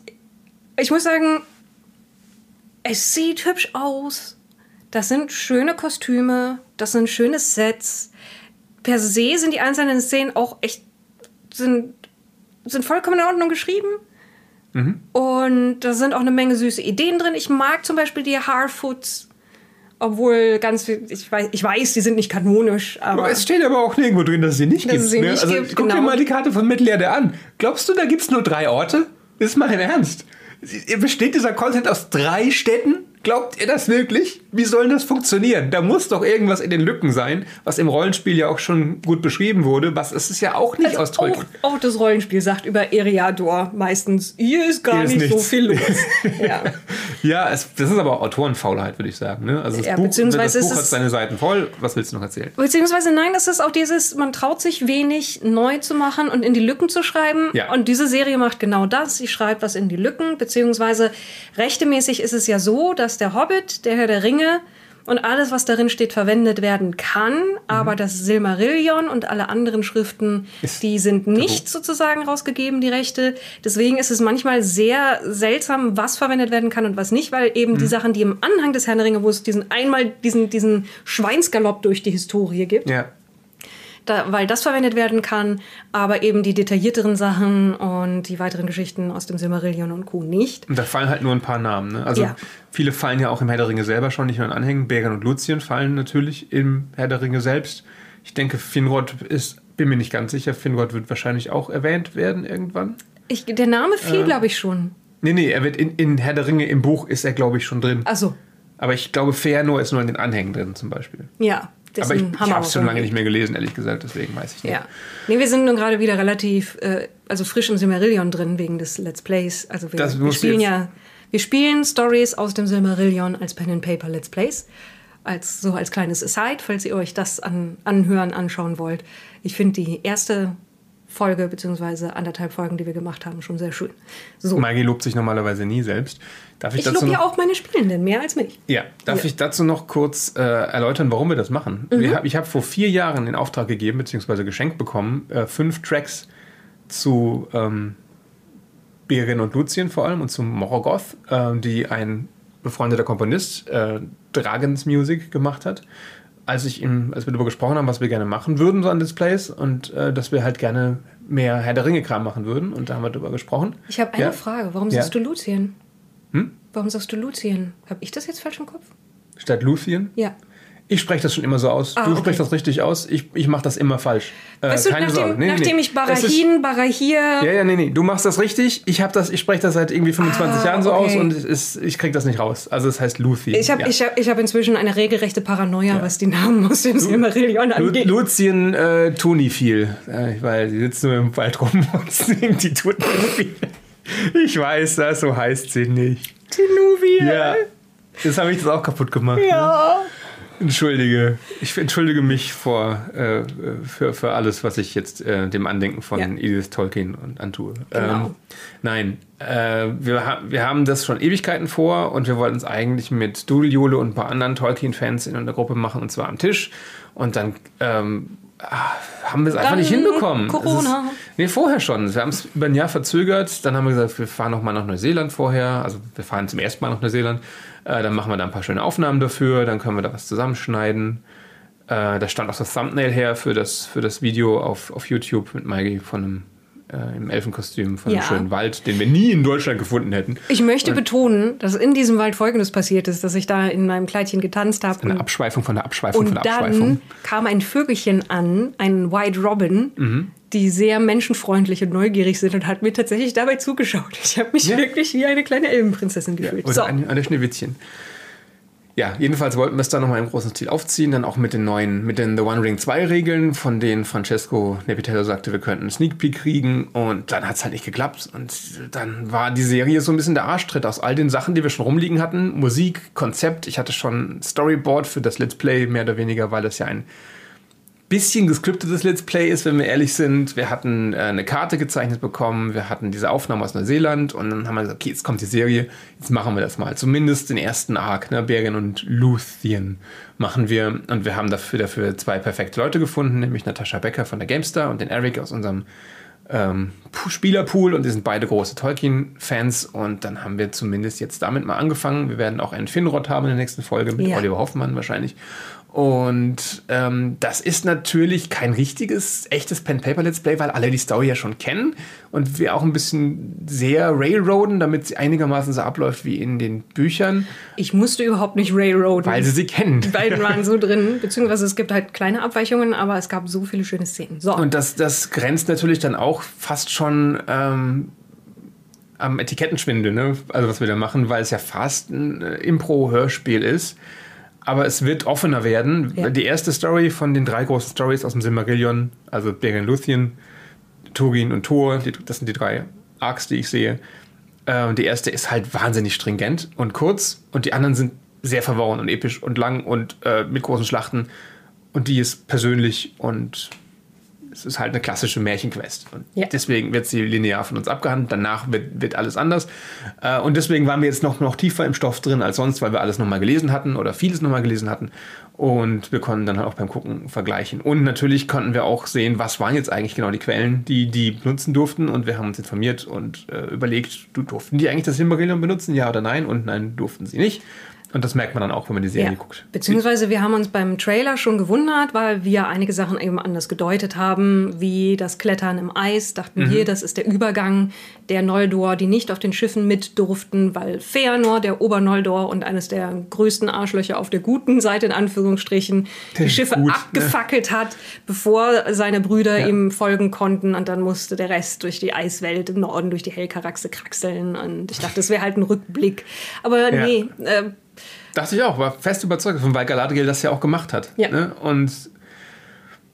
ich muss sagen, es sieht hübsch aus. Das sind schöne Kostüme, das sind schöne Sets. Per se sind die einzelnen Szenen auch echt sind, sind vollkommen in Ordnung geschrieben. Mhm. Und da sind auch eine Menge süße Ideen drin. Ich mag zum Beispiel die Harfoots, obwohl ganz viel, ich weiß, ich weiß, die sind nicht kanonisch, aber. Es steht aber auch nirgendwo drin, dass es sie nicht gibt. sie ne? nicht also, gibt, guck dir genau. mal die Karte von Mittelerde an. Glaubst du, da gibt es nur drei Orte? Ist mal im Ernst. Besteht dieser Content aus drei Städten? Glaubt ihr das wirklich? Wie soll das funktionieren? Da muss doch irgendwas in den Lücken sein, was im Rollenspiel ja auch schon gut beschrieben wurde. Was ist es ja auch nicht aus auch, Tolkien. auch das Rollenspiel sagt über Eriador meistens, hier ist gar Hier ist nicht so nichts. viel los. ja. Ja, es, das ist aber Autorenfaulheit, würde ich sagen. Ne? Also das Ja, Buch, beziehungsweise das ist Buch hat seine Seiten voll. Was willst du noch erzählen? Beziehungsweise nein, das ist auch dieses, man traut sich wenig neu zu machen und in die Lücken zu schreiben. Ja. Und diese Serie macht genau das. Sie schreibt was in die Lücken, beziehungsweise rechtemäßig ist es ja so, dass der Hobbit, der Herr der Ringe und alles, was darin steht, verwendet werden kann. Aber das Silmarillion und alle anderen Schriften, Ist die sind nicht sozusagen rausgegeben, die Rechte. Deswegen ist es manchmal sehr seltsam, was verwendet werden kann und was nicht, weil eben die Sachen, die im Anhang des Herrn der Ringe, wo es diesen einmal diesen, diesen Schweinsgalopp durch die Historie gibt, Ja. Da, weil das verwendet werden kann, aber eben die detaillierteren Sachen und die weiteren Geschichten aus dem Silmarillion und Co. nicht. Und da fallen halt nur ein paar Namen. Ne? Also Ja. viele fallen ja auch im Herr der Ringe selber schon, nicht nur in Anhängen. Beren und Luthien fallen natürlich im Herr der Ringe selbst. Ich denke, Finrod ist, bin mir nicht ganz sicher, Finrod wird wahrscheinlich auch erwähnt werden irgendwann. Ich, der Name fiel, Äh. glaube ich, schon. Nee, nee, er wird in, in Herr der Ringe im Buch ist er, glaube ich, schon drin. Also, Aber ich glaube, Feanor ist nur in den Anhängen drin zum Beispiel. ja. Aber ich, ich habe es schon lange nicht mehr gelesen, ehrlich gesagt, deswegen weiß ich nicht. Ja. Nee, wir sind nun gerade wieder relativ, äh, also frisch im Silmarillion drin wegen des Let's Plays. Also wir, wir spielen ja, wir spielen Stories aus dem Silmarillion als Pen and Paper Let's Plays. Als, so als kleines Aside, falls ihr euch das an, anhören, anschauen wollt. Ich finde die erste Folge beziehungsweise anderthalb Folgen, die wir gemacht haben, schon sehr schön. So, Maggie lobt sich normalerweise nie selbst. Darf ich, ich lobe ja auch meine Spielenden, mehr als mich. Ja, darf Ja. ich dazu noch kurz äh, erläutern, warum wir das machen? Mhm. Wir ich habe vor vier Jahren in Auftrag gegeben, beziehungsweise geschenkt bekommen, äh, fünf Tracks zu ähm, Beren und Luthien vor allem und zu Morgoth, äh, die ein befreundeter Komponist äh, Dragons Music gemacht hat. Als, ich ihm, als wir darüber gesprochen haben, was wir gerne machen würden so an Displays und äh, dass wir halt gerne mehr Herr der Ringe-Kram machen würden und da haben wir darüber gesprochen. Ich habe eine Ja. Frage. Warum Ja. sagst du Luthien? Hm? Warum sagst du Luthien? Habe ich das jetzt falsch im Kopf? Statt Luthien? Ja. Ich spreche das schon immer so aus. Ah, du okay. sprichst das richtig aus. Ich, ich mache das immer falsch. Äh, Weißt du, keine nachdem, Sorge. Nee, nachdem nee. ich Barahin, Barahir. Ja, ja, nee, nee. Du machst das richtig. Ich, das, ich spreche das seit irgendwie 25 Ah, Jahren so okay. aus und ist, ich krieg das nicht raus. Also es heißt Luthien. Ich habe ja. ich hab, ich hab inzwischen eine regelrechte Paranoia, was die Namen aus dem Silmarillion Lu angeht. Luthien äh, tun nie viel. Äh, weil die sitzen nur im Wald rum und singen, die tun nicht viel. Ich weiß das, so heißt sie nicht. Tinuvia. Ja. Jetzt habe ich das auch kaputt gemacht. Ne? Entschuldige. Ich entschuldige mich vor, äh, für, für alles, was ich jetzt äh, dem Andenken von Ja. Edith Tolkien und antue. Genau. Ähm, nein, äh, wir, ha wir haben das schon Ewigkeiten vor und wir wollten es eigentlich mit Duljule und ein paar anderen Tolkien-Fans in einer Gruppe machen und zwar am Tisch. Und dann ähm, ah, haben wir es einfach Dann nicht hinbekommen. Corona. Ist, nee, vorher schon. Wir haben es über ein Jahr verzögert. Dann haben wir gesagt, wir fahren noch mal nach Neuseeland vorher. Also wir fahren zum ersten Mal nach Neuseeland. Äh, dann machen wir da ein paar schöne Aufnahmen dafür. Dann können wir da was zusammenschneiden. Äh, da stand auch das Thumbnail her für das, für das Video auf, auf YouTube mit Maggie von einem äh, im Elfenkostüm von einem Ja. schönen Wald, den wir nie in Deutschland gefunden hätten. Ich möchte betonen, dass in diesem Wald Folgendes passiert ist, dass ich da in meinem Kleidchen getanzt habe. Eine Abschweifung von der Abschweifung Und von der dann Abschweifung. kam ein Vögelchen an, ein White Robin, Mhm. die sehr menschenfreundlich und neugierig sind und hat mir tatsächlich dabei zugeschaut. Ich habe mich Ja. wirklich wie eine kleine Elbenprinzessin gefühlt. Oder so. eine, eine Schneewittchen. Ja, jedenfalls wollten wir es da nochmal im großen Stil aufziehen, dann auch mit den neuen, mit den The One Ring 2 Regeln, von denen Francesco Nepitello sagte, wir könnten einen Sneak Peek kriegen und dann hat es halt nicht geklappt und dann war die Serie so ein bisschen der Arschtritt aus all den Sachen, die wir schon rumliegen hatten. Musik, Konzept, ich hatte schon Storyboard für das Let's Play, mehr oder weniger, weil es ja ein bisschen geskriptetes Let's Play ist, wenn wir ehrlich sind. Wir hatten äh, eine Karte gezeichnet bekommen, wir hatten diese Aufnahme aus Neuseeland und dann haben wir gesagt, okay, jetzt kommt die Serie, jetzt machen wir das mal. Zumindest den ersten Arc, ne, Bergen und Luthien machen wir und wir haben dafür, dafür zwei perfekte Leute gefunden, nämlich Natascha Becker von der GameStar und den Eric aus unserem ähm, Spielerpool und die sind beide große Tolkien-Fans und dann haben wir zumindest jetzt damit mal angefangen. Wir werden auch einen Finrod haben in der nächsten Folge mit Ja. Oliver Hoffmann wahrscheinlich. Und ähm, das ist natürlich kein richtiges, echtes Pen-Paper-Let's Play, weil alle die Story ja schon kennen und wir auch ein bisschen sehr railroaden, damit sie einigermaßen so abläuft wie in den Büchern, Ich musste überhaupt nicht Railroaden. weil sie sie kennen. die beiden waren so drin, beziehungsweise es gibt halt kleine Abweichungen, aber es gab so viele schöne Szenen. So, Und das, das grenzt natürlich dann auch fast schon ähm, am Etikettenschwindel, ne? also was wir da machen, weil es ja fast ein äh, Impro-Hörspiel ist. Aber es wird offener werden. Ja. Die erste Story von den drei großen Stories aus dem Silmarillion, also Beren Luthien, Turin und Thor, die, das sind die drei Arcs, die ich sehe. Äh, und die erste ist halt wahnsinnig stringent und kurz und die anderen sind sehr verworren und episch und lang und äh, mit großen Schlachten. Und die ist persönlich und es ist halt eine klassische Märchenquest. Und Ja. deswegen wird sie linear von uns abgehandelt. Danach wird, wird alles anders. Äh, und deswegen waren wir jetzt noch, noch tiefer im Stoff drin als sonst, weil wir alles nochmal gelesen hatten oder vieles nochmal gelesen hatten. Und wir konnten dann halt auch beim Gucken vergleichen. Und natürlich konnten wir auch sehen, was waren jetzt eigentlich genau die Quellen, die die benutzen durften. Und wir haben uns informiert und äh, überlegt, du, durften die eigentlich das Silmarillion benutzen, ja oder nein? Und nein, durften sie nicht. Und das merkt man dann auch, wenn man die Serie ja. guckt. Beziehungsweise wir haben uns beim Trailer schon gewundert, weil wir einige Sachen eben anders gedeutet haben, wie das Klettern im Eis. Dachten wir, das ist der Übergang der Noldor, die nicht auf den Schiffen mit durften, weil Feanor, der Obernoldor und eines der größten Arschlöcher auf der guten Seite in Anführungsstrichen, die Schiffe gut, ne? abgefackelt hat, bevor seine Brüder Ja. ihm folgen konnten. Und dann musste der Rest durch die Eiswelt im Norden, durch die Hellkaraxe kraxeln. Und ich dachte, das wäre halt ein Rückblick. Aber Ja. nee, äh, Dachte ich auch, war fest überzeugt davon, weil Galadriel das ja auch gemacht hat. Ja. Ne? Und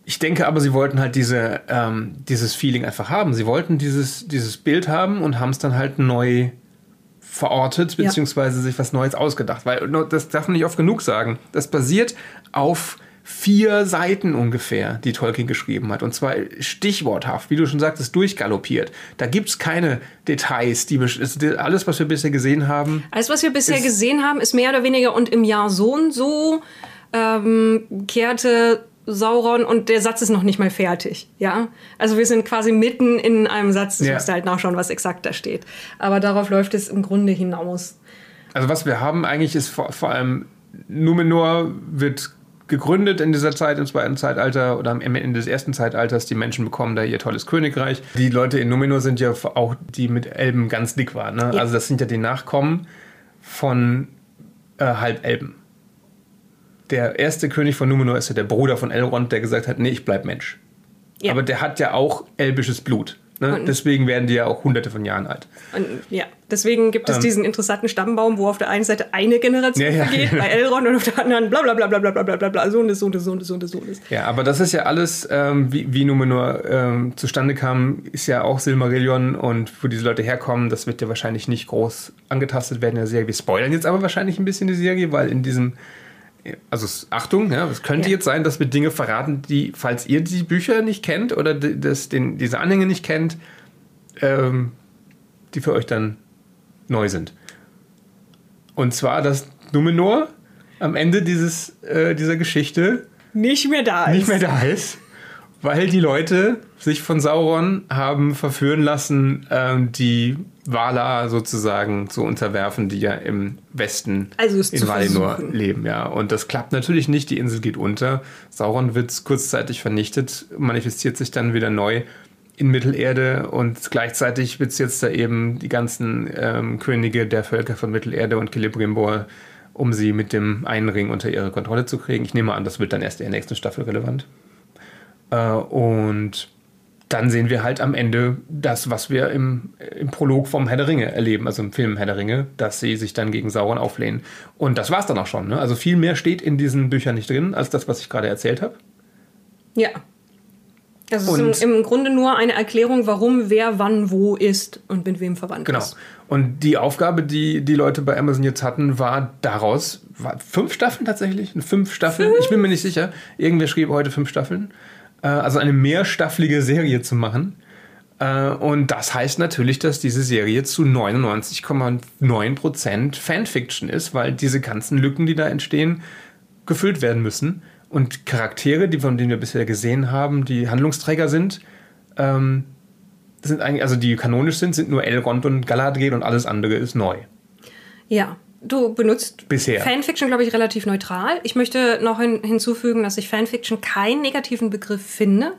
ich denke aber, sie wollten halt diese, ähm, dieses Feeling einfach haben. Sie wollten dieses, dieses Bild haben und haben es dann halt neu verortet, Ja. beziehungsweise sich was Neues ausgedacht. Weil das darf man nicht oft genug sagen. Das basiert auf vier Seiten ungefähr, die Tolkien geschrieben hat. Und zwar stichworthaft, wie du schon sagtest, durchgaloppiert. Da gibt es keine Details. Die, alles, was wir bisher gesehen haben, Alles, was wir bisher Ist- gesehen haben, ist mehr oder weniger und im Jahr so und so ähm, kehrte Sauron und der Satz ist noch nicht mal fertig. Ja, also wir sind quasi mitten in einem Satz. Das Ja. musst du halt nachschauen, was exakt da steht. Aber darauf läuft es im Grunde hinaus. Also was wir haben eigentlich ist vor, vor allem Numenor wird gegründet in dieser Zeit, im zweiten Zeitalter oder am Ende des ersten Zeitalters. Die Menschen bekommen da ihr tolles Königreich. Die Leute in Numenor sind ja auch die mit Elben ganz dick waren. Ne? Ja. Also das sind ja die Nachkommen von äh, Halbelben. Der erste König von Numenor ist ja der Bruder von Elrond, der gesagt hat, nee, ich bleib Mensch. Ja. Aber der hat ja auch elbisches Blut. Ne? Und- Deswegen werden die ja auch hunderte von Jahren alt. Und ja, deswegen gibt es Ähm. diesen interessanten Stammbaum, wo auf der einen Seite eine Generation Ja, ja, vergeht, genau. bei Elrond und auf der anderen bla bla bla bla bla bla bla bla bla Sohn des Sohn des Sohn des Sohn des Sohn des. Ja, aber das ist ja alles, ähm, wie, wie Numenor ähm, zustande kam, ist ja auch Silmarillion und wo diese Leute herkommen, das wird ja wahrscheinlich nicht groß angetastet werden in der Serie. Wir spoilern jetzt aber wahrscheinlich ein bisschen die Serie, weil in diesem, also Achtung, ja, es könnte Ja. jetzt sein, dass wir Dinge verraten, die, falls ihr die Bücher nicht kennt oder die, das, den, diese Anhänge nicht kennt, ähm, die für euch dann neu sind. Und zwar, dass Numenor am Ende dieses, äh, dieser Geschichte Nicht mehr da ist. nicht mehr da ist, weil die Leute sich von Sauron haben verführen lassen, ähm, die Valar sozusagen zu unterwerfen, die ja im Westen Also in Valinor leben. Ja. Und das klappt natürlich nicht, die Insel geht unter. Sauron wird kurzzeitig vernichtet, manifestiert sich dann wieder neu in Mittelerde und gleichzeitig wird es jetzt da eben die ganzen ähm, Könige der Völker von Mittelerde und Celebrimbor, um sie mit dem einen Ring unter ihre Kontrolle zu kriegen. Ich nehme an, das wird dann erst in der nächsten Staffel relevant. Äh, und dann sehen wir halt am Ende das, was wir im, im Prolog vom Herr der Ringe erleben, also im Film Herr der Ringe, dass sie sich dann gegen Sauron auflehnen. Und das war's dann auch schon. Ne? Also viel mehr steht in diesen Büchern nicht drin, als das, was ich gerade erzählt habe. Ja. Also es Und- ist im, im Grunde nur eine Erklärung, warum wer wann wo ist und mit wem verwandt Genau. ist. Und die Aufgabe, die die Leute bei Amazon jetzt hatten, war daraus, war fünf Staffeln tatsächlich? Fünf Staffeln? Ich bin mir nicht sicher. Irgendwer schrieb heute fünf Staffeln. Äh, Also eine mehrstaffelige Serie zu machen. Äh, Und das heißt natürlich, dass diese Serie zu 99,9% Fanfiction ist, weil diese ganzen Lücken, die da entstehen, gefüllt werden müssen. Und Charaktere, die von denen wir bisher gesehen haben, die Handlungsträger sind, ähm, sind eigentlich, also die kanonisch sind, sind nur Elrond und Galadriel und alles andere ist neu. Ja. Du benutzt Bisher. Fanfiction, glaube ich, relativ neutral. Ich möchte noch hin, hinzufügen, dass ich Fanfiction keinen negativen Begriff finde.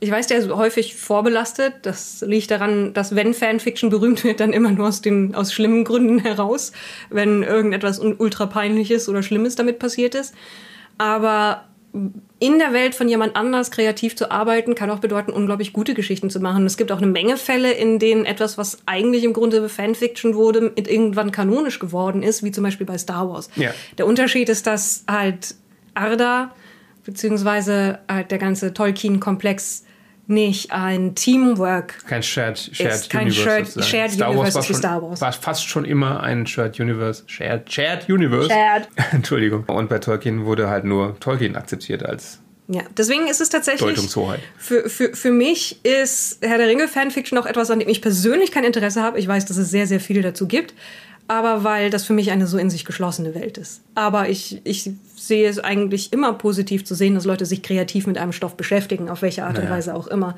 Ich weiß, der ist häufig vorbelastet. Das liegt daran, dass wenn Fanfiction berühmt wird, dann immer nur aus, den, aus schlimmen Gründen heraus, wenn irgendetwas ultra peinliches oder Schlimmes damit passiert ist. Aber in der Welt von jemand anders kreativ zu arbeiten, kann auch bedeuten, unglaublich gute Geschichten zu machen. Es gibt auch eine Menge Fälle, in denen etwas, was eigentlich im Grunde Fanfiction wurde, irgendwann kanonisch geworden ist, wie zum Beispiel bei Star Wars. Ja. Der Unterschied ist, dass halt Arda, beziehungsweise halt der ganze Tolkien-Komplex nicht ein Teamwork Kein Shared, Shared Ist kein Universe. Shared-. Shared Star Universe Wars war, schon, Star Wars. war fast schon immer ein Shared Universe. Shared, Shared Universe. Shared. Entschuldigung. Und bei Tolkien wurde halt nur Tolkien akzeptiert als Ja, deswegen ist es tatsächlich. Deutungshoheit. Für, für, für mich ist Herr der Ringe Fanfiction auch etwas, an dem ich persönlich kein Interesse habe. Ich weiß, dass es sehr, sehr viele dazu gibt. Aber weil das für mich eine so in sich geschlossene Welt ist. Aber ich, ich sehe es eigentlich immer positiv zu sehen, dass Leute sich kreativ mit einem Stoff beschäftigen, auf welche Art und Naja. Weise auch immer.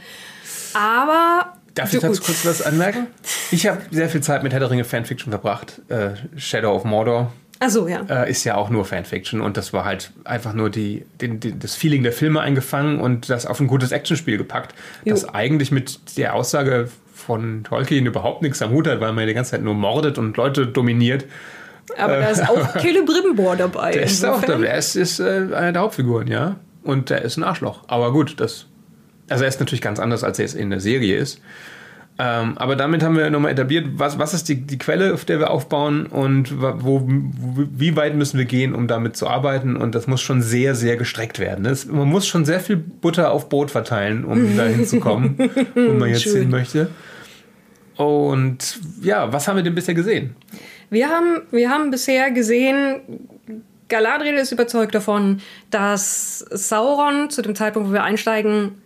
Aber. Darf ich dazu kurz was anmerken? Ich habe sehr viel Zeit mit Herr der Ringe Fanfiction verbracht. Äh, Shadow of Mordor Ach so, ja. äh, ist ja auch nur Fanfiction und das war halt einfach nur die, den, den, das Feeling der Filme eingefangen und das auf ein gutes Actionspiel gepackt, Jo. das eigentlich mit der Aussage von Tolkien überhaupt nichts am Hut hat, weil man ja die ganze Zeit nur mordet und Leute dominiert. Aber da ist auch Celebrimbor dabei. Der ist auch Insofern- da. Er ist, ist äh, einer der Hauptfiguren, ja. Und der ist ein Arschloch. Aber gut, das. Also er ist natürlich ganz anders, als er es in der Serie ist. Ähm, aber damit haben wir nochmal etabliert, was, was ist die, die Quelle, auf der wir aufbauen und wo, wo, wie weit müssen wir gehen, um damit zu arbeiten. Und das muss schon sehr, sehr gestreckt werden. Das, man muss schon sehr viel Butter auf Brot verteilen, um da hinzukommen, wo man jetzt Schön. hin möchte. Und ja, was haben wir denn bisher gesehen? Wir haben, wir haben bisher gesehen, Galadriel ist überzeugt davon, dass Sauron zu dem Zeitpunkt, wo wir einsteigen,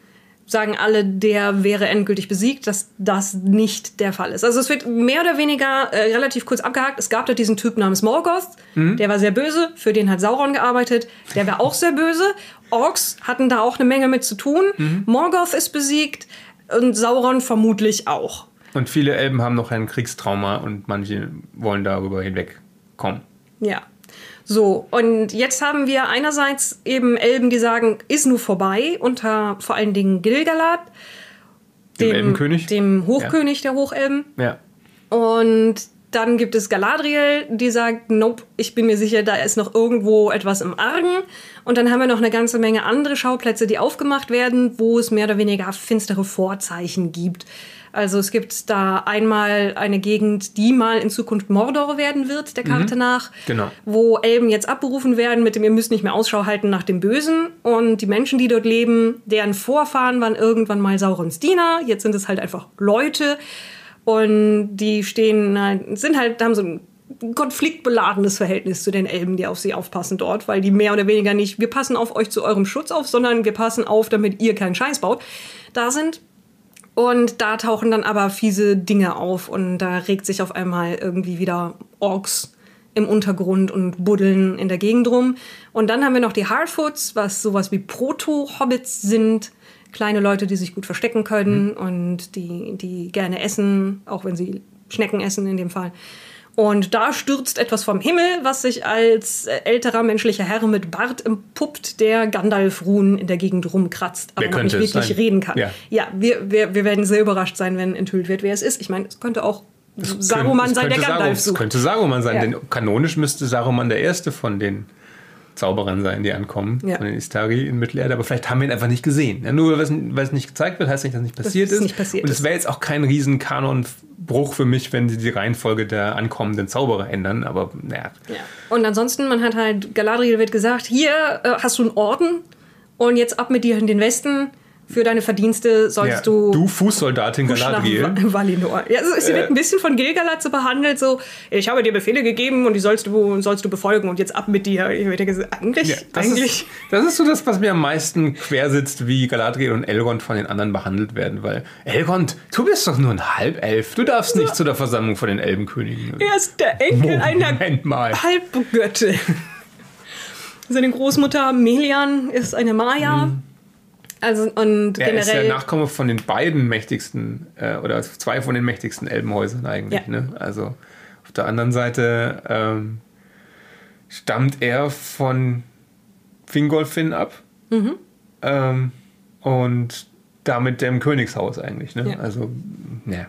sagen alle, der wäre endgültig besiegt, dass das nicht der Fall ist. Also es wird mehr oder weniger äh, relativ kurz abgehakt. Es gab da diesen Typ namens Morgoth, der war sehr böse, für den hat Sauron gearbeitet, der war auch sehr böse. Orks hatten da auch eine Menge mit zu tun. Morgoth ist besiegt und Sauron vermutlich auch. Und viele Elben haben noch ein Kriegstrauma und manche wollen darüber hinwegkommen. Ja. So, und jetzt haben wir einerseits eben Elben, die sagen, ist nur vorbei, unter vor allen Dingen Gilgalad, Dem Elbenkönig? dem Hochkönig der Hochelben. Ja. Und dann gibt es Galadriel, die sagt, nope, ich bin mir sicher, da ist noch irgendwo etwas im Argen. Und dann haben wir noch eine ganze Menge andere Schauplätze, die aufgemacht werden, wo es mehr oder weniger finstere Vorzeichen gibt. Also es gibt da einmal eine Gegend, die mal in Zukunft Mordor werden wird, der Karte nach. Genau. Wo Elben jetzt abberufen werden mit dem, ihr müsst nicht mehr Ausschau halten nach dem Bösen. Und die Menschen, die dort leben, deren Vorfahren waren irgendwann mal Saurons Diener. Jetzt sind es halt einfach Leute. Und die stehen sind halt, haben so ein konfliktbeladenes Verhältnis zu den Elben, die auf sie aufpassen dort, weil die mehr oder weniger nicht, wir passen auf euch zu eurem Schutz auf, sondern wir passen auf, damit ihr keinen Scheiß baut, da sind. Und da tauchen dann aber fiese Dinge auf und da regt sich auf einmal irgendwie wieder Orks im Untergrund und buddeln in der Gegend rum. Und dann haben wir noch die Harfoots, was sowas wie Proto-Hobbits sind. Kleine Leute, die sich gut verstecken können und die, die gerne essen, auch wenn sie Schnecken essen in dem Fall. Und da stürzt etwas vom Himmel, was sich als äh, älterer menschlicher Herr mit Bart empuppt, der Gandalf-Ruhen in der Gegend rumkratzt, aber Wer noch könnte nicht es wirklich sein? reden kann. Ja. Ja, wir, wir, wir werden sehr überrascht sein, wenn enthüllt wird, wer es ist. Ich meine, es könnte auch Saruman Es sein, der könnte Gandalf Saruman, es sucht. könnte Saruman sein, Ja. denn kanonisch müsste Saruman der erste von den Zauberern sein, die ankommen, Ja. von den Istari in Mittelerde. Aber vielleicht haben wir ihn einfach nicht gesehen. Ja, nur weil es, nicht gezeigt wird, heißt nicht, dass es nicht passiert ist. nicht passiert Und es wäre jetzt auch kein riesen Kanonbruch für mich, wenn sie die Reihenfolge der ankommenden Zauberer ändern. Aber naja, Ja. Und ansonsten, man hat halt, Galadriel wird gesagt, hier äh, hast du einen Orden und jetzt ab mit dir in den Westen. Für deine Verdienste sollst ja, du du Fußsoldatin Galadriel. Va- Valinor. Ja, also, sie wird ein bisschen von Gilgalad so behandelt, so, ich habe dir Befehle gegeben und die sollst du, sollst du befolgen und jetzt ab mit dir. Ich eigentlich, Ja, das, eigentlich. ist, das ist so das, was mir am meisten quer sitzt, wie Galadriel und Elrond von den anderen behandelt werden. Weil, Elrond, du bist doch nur ein Halbelf. Du darfst nicht zu der Versammlung von den Elbenkönigen. Er ist der Enkel einer Moment mal. Halbgöttin. Seine Großmutter Melian ist eine Maya. Also und Er ist generell. der Nachkomme von den beiden mächtigsten, äh, oder zwei von den mächtigsten Elbenhäusern eigentlich. Ja. Ne? Also auf der anderen Seite ähm, stammt er von Fingolfin ab Mhm. ähm, und damit dem Königshaus eigentlich. Ne? Ja. Also, ja.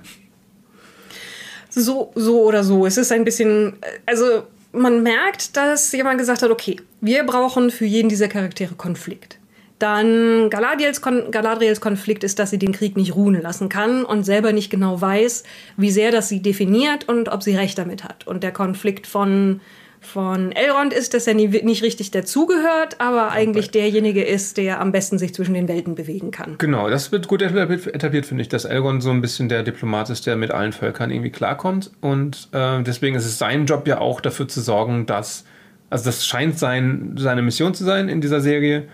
So, so oder so. Es ist ein bisschen, also man merkt, dass jemand gesagt hat, okay, wir brauchen für jeden dieser Charaktere Konflikt. Dann Galadriels, Kon Galadriels Konflikt ist, dass sie den Krieg nicht ruhen lassen kann und selber nicht genau weiß, wie sehr das sie definiert und ob sie recht damit hat. Und der Konflikt von, von Elrond ist, dass er nie, nicht richtig dazugehört, aber eigentlich derjenige ist, der am besten sich zwischen den Welten bewegen kann. Genau, das wird gut etabliert, etabliert finde ich, dass Elrond so ein bisschen der Diplomat ist, der mit allen Völkern irgendwie klarkommt. Und äh, deswegen ist es sein Job ja auch dafür zu sorgen, dass, also das scheint sein, seine Mission zu sein in dieser Serie,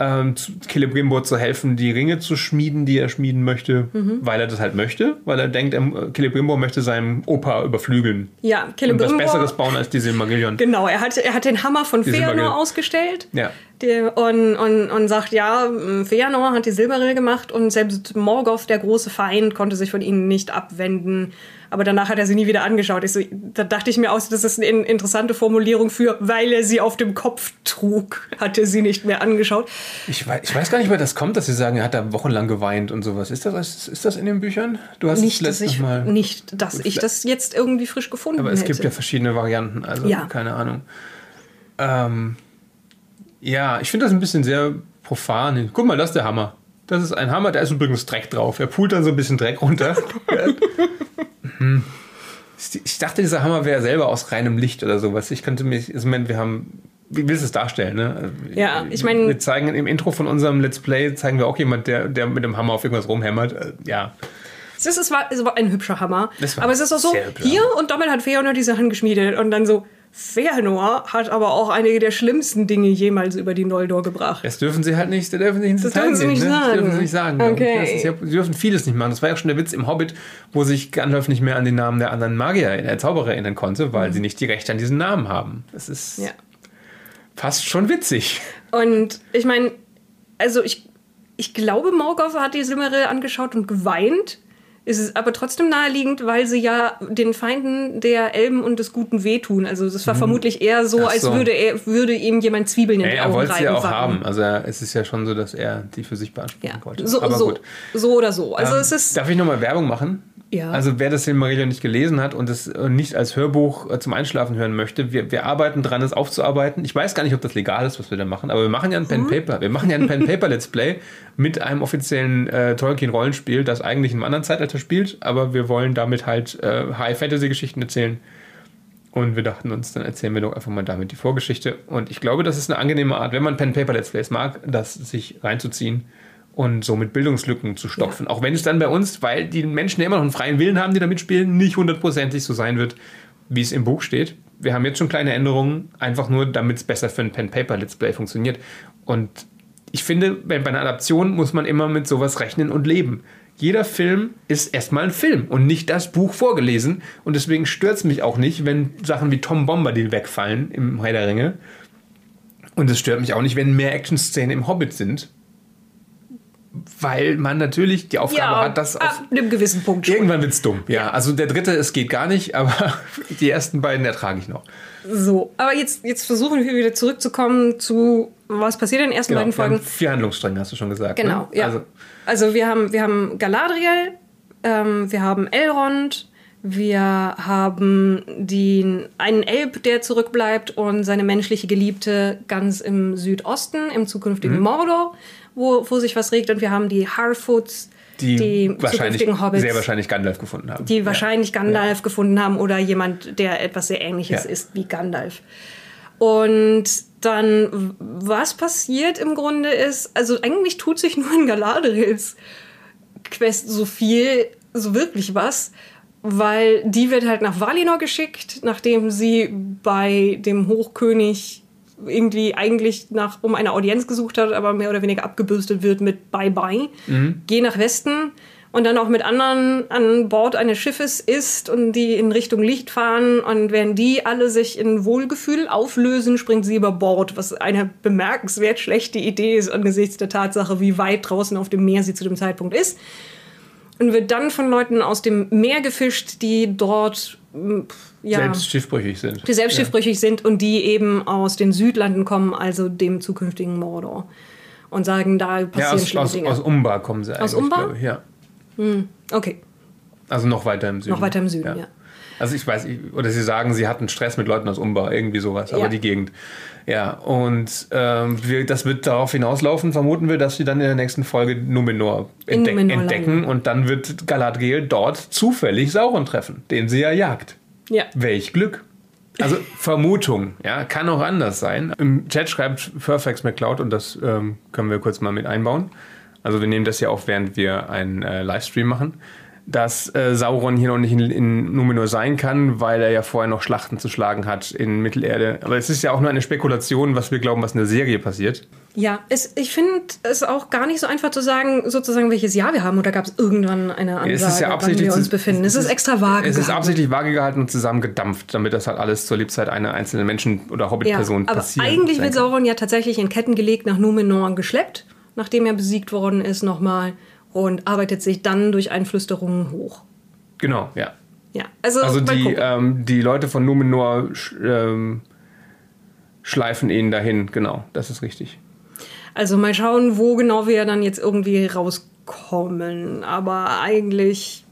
ähm, zu- Celebrimbor zu helfen, die Ringe zu schmieden, die er schmieden möchte, Mhm. weil er das halt möchte, weil er denkt, er, Celebrimbor möchte seinen Opa überflügeln Ja, und was Besseres bauen als die Silmarillion. Genau, er hat, er hat den Hammer von. Feanor ausgestellt. Ja. Und, und, und sagt, ja, Feanor hat die Silberrill gemacht und selbst Morgoth, der große Feind, konnte sich von ihnen nicht abwenden. Aber danach hat er sie nie wieder angeschaut. Ich so, da dachte ich mir aus, das ist eine interessante Formulierung für, weil er sie auf dem Kopf trug, hat er sie nicht mehr angeschaut. Ich weiß, ich weiß gar nicht, woher das kommt, dass sie sagen, er hat da wochenlang geweint und sowas. Ist das, ist das in den Büchern? Du hast Nicht, es dass ich, Mal. nicht, dass ich das jetzt irgendwie frisch gefunden Aber es hätte. gibt ja verschiedene Varianten, also Ja. keine Ahnung. Ähm, ja, ich finde das ein bisschen sehr profan. Guck mal, das ist der Hammer. Das ist ein Hammer, da ist übrigens Dreck drauf. Er pult dann so ein bisschen Dreck runter. Hm. Ich dachte, dieser Hammer wäre selber aus reinem Licht oder sowas. Ich könnte mich, also, ich meine, wir haben, wie willst du es darstellen, ne? Ja, ich meine- Wir zeigen im Intro von unserem Let's Play, zeigen wir auch jemand, der, der mit dem Hammer auf irgendwas rumhämmert. Äh, Ja, Es ist, es, war, es war ein hübscher Hammer. Aber es ist auch so, hier und damit hat Feanor die Sachen geschmiedet. Und dann so, Feanor hat aber auch einige der schlimmsten Dinge jemals über die Noldor gebracht. Das dürfen sie halt nicht, das dürfen sie nicht Das dürfen sie nicht ne? Das sagen. dürfen sie nicht sagen. Okay. Das ist sie dürfen vieles nicht machen. Das war ja schon der Witz im Hobbit, wo sich Gandalf nicht mehr an den Namen der anderen Magier, äh, Zauberer erinnern konnte, weil sie nicht die Rechte an diesen Namen haben. Das ist Mhm. Ja. fast schon witzig. Und ich meine, also ich, ich glaube, Morgoth hat die Silmaril angeschaut und geweint. Es ist aber trotzdem naheliegend, weil sie ja den Feinden der Elben und des Guten wehtun. Also das war vermutlich eher so, Mhm. Ach als so. würde, er, würde ihm jemand Zwiebeln in Ja, die er Augen wollte sie ja reiben. auch haben. Also er- es ist ja schon so, dass er die für sich beanspruchen Ja, wollte. so, Aber so, gut. so oder so. Also Ähm, es ist, Darf ich nochmal Werbung machen? Ja. Also wer das Silmarillion nicht gelesen hat und es äh, nicht als Hörbuch äh, zum Einschlafen hören möchte, wir, wir arbeiten dran, es aufzuarbeiten. Ich weiß gar nicht, ob das legal ist, was wir da machen, aber wir machen ja ein Mhm. Pen Paper. Wir machen ja ein Pen Paper Let's Play mit einem offiziellen äh, Tolkien Rollenspiel, das eigentlich in einem anderen Zeitalter spielt, aber wir wollen damit halt äh, High Fantasy Geschichten erzählen. Und wir dachten uns, dann erzählen wir doch einfach mal damit die Vorgeschichte. Und ich glaube, das ist eine angenehme Art, wenn man Pen Paper Let's Plays mag, das sich reinzuziehen und somit Bildungslücken zu stopfen. Auch wenn es dann bei uns, weil die Menschen ja immer noch einen freien Willen haben, die da mitspielen, nicht hundertprozentig so sein wird, wie es im Buch steht. Wir haben jetzt schon kleine Änderungen, einfach nur, damit es besser für ein Pen Paper Let's Play funktioniert. Und ich finde, bei bei einer Adaption muss man immer mit sowas rechnen und leben. Jeder Film ist erstmal ein Film und nicht das Buch vorgelesen. Und deswegen stört es mich auch nicht, wenn Sachen wie Tom Bombadil wegfallen im Herr der Ringe. Und es stört mich auch nicht, wenn mehr Action-Szenen im Hobbit sind. Weil man natürlich die Aufgabe ja, hat, das auf ab einem gewissen Punkt schon. Irgendwann wird's dumm. Ja, also der dritte, es geht gar nicht, aber die ersten beiden ertrage ich noch. So, aber jetzt, jetzt versuchen wir wieder zurückzukommen zu, was passiert in den ersten beiden wir haben Folgen. vier Handlungsstränge, hast du schon gesagt. Genau, ne? ja. Also, Also, wir, haben, wir haben Galadriel, ähm, wir haben Elrond, wir haben den, einen Elb, der zurückbleibt und seine menschliche Geliebte ganz im Südosten, im zukünftigen Mhm. Mordor, wo, wo sich was regt. Und wir haben die Harfoots, die, die wahrscheinlich, Hobbits. sehr wahrscheinlich Gandalf gefunden haben. die wahrscheinlich Gandalf gefunden haben oder jemand, der etwas sehr ähnliches Ja. ist wie Gandalf. Und dann, was passiert im Grunde ist, also eigentlich tut sich nur in Galadriels Quest so viel, so wirklich was, weil die wird halt nach Valinor geschickt, nachdem sie bei dem Hochkönig irgendwie eigentlich nach, um eine Audienz gesucht hat, aber mehr oder weniger abgebürstet wird mit Bye-bye. Geh nach Westen und dann auch mit anderen an Bord eines Schiffes ist und die in Richtung Licht fahren und wenn die alle sich in Wohlgefühl auflösen, springt sie über Bord, was eine bemerkenswert schlechte Idee ist angesichts der Tatsache, wie weit draußen auf dem Meer sie zu dem Zeitpunkt ist. Und wird dann von Leuten aus dem Meer gefischt, die dort ja, selbst schiffbrüchig sind. Die selbst ja. schiffbrüchig sind und die eben aus den Südlanden kommen, also dem zukünftigen Mordor. Und sagen, da passieren ja, aus, schlimme aus, Dinge. Aus Umbar kommen sie eigentlich. Aus Umbar? Ich, ja. Hm, okay. Also noch weiter im Süden. Noch weiter im Süden, ja. ja. Also ich weiß, oder sie sagen, sie hatten Stress mit Leuten aus Umbar, irgendwie sowas, aber die Gegend. Ja, und ähm, wir, das wird darauf hinauslaufen, vermuten wir, dass sie dann in der nächsten Folge Numenor, entdeck Numenor entdecken und dann wird Galadriel dort zufällig Sauron treffen, den sie ja jagt. Ja. Welch Glück. Also Vermutung, ja, kann auch anders sein. Im Chat schreibt Perfex McCloud und das ähm, können wir kurz mal mit einbauen. Also wir nehmen das ja auch, während wir einen äh, Livestream machen dass äh, Sauron hier noch nicht in, in, Numenor sein kann, weil er ja vorher noch Schlachten zu schlagen hat in Mittelerde. Aber es ist ja auch nur eine Spekulation, was wir glauben, was in der Serie passiert. Ja, es, ich finde es auch gar nicht so einfach zu sagen, sozusagen, welches Jahr wir haben. Oder gab es irgendwann eine Ansage, es ist ja wann wir uns befinden? Es, es ist, extra vage Es ist gehalten. absichtlich vage gehalten und zusammengedampft, damit das halt alles zur Lebzeit einer einzelnen Menschen- oder Hobbit-Person ja, passiert. Eigentlich wird Sauron ja tatsächlich in Ketten gelegt nach Numenor geschleppt, nachdem er besiegt worden ist nochmal und arbeitet sich dann durch Einflüsterungen hoch. Genau, ja. Ja, also, also die, ähm, die Leute von Numenor sch, ähm, schleifen ihn dahin, genau, das ist richtig. Also mal schauen, wo genau wir dann jetzt irgendwie rauskommen. Aber eigentlich,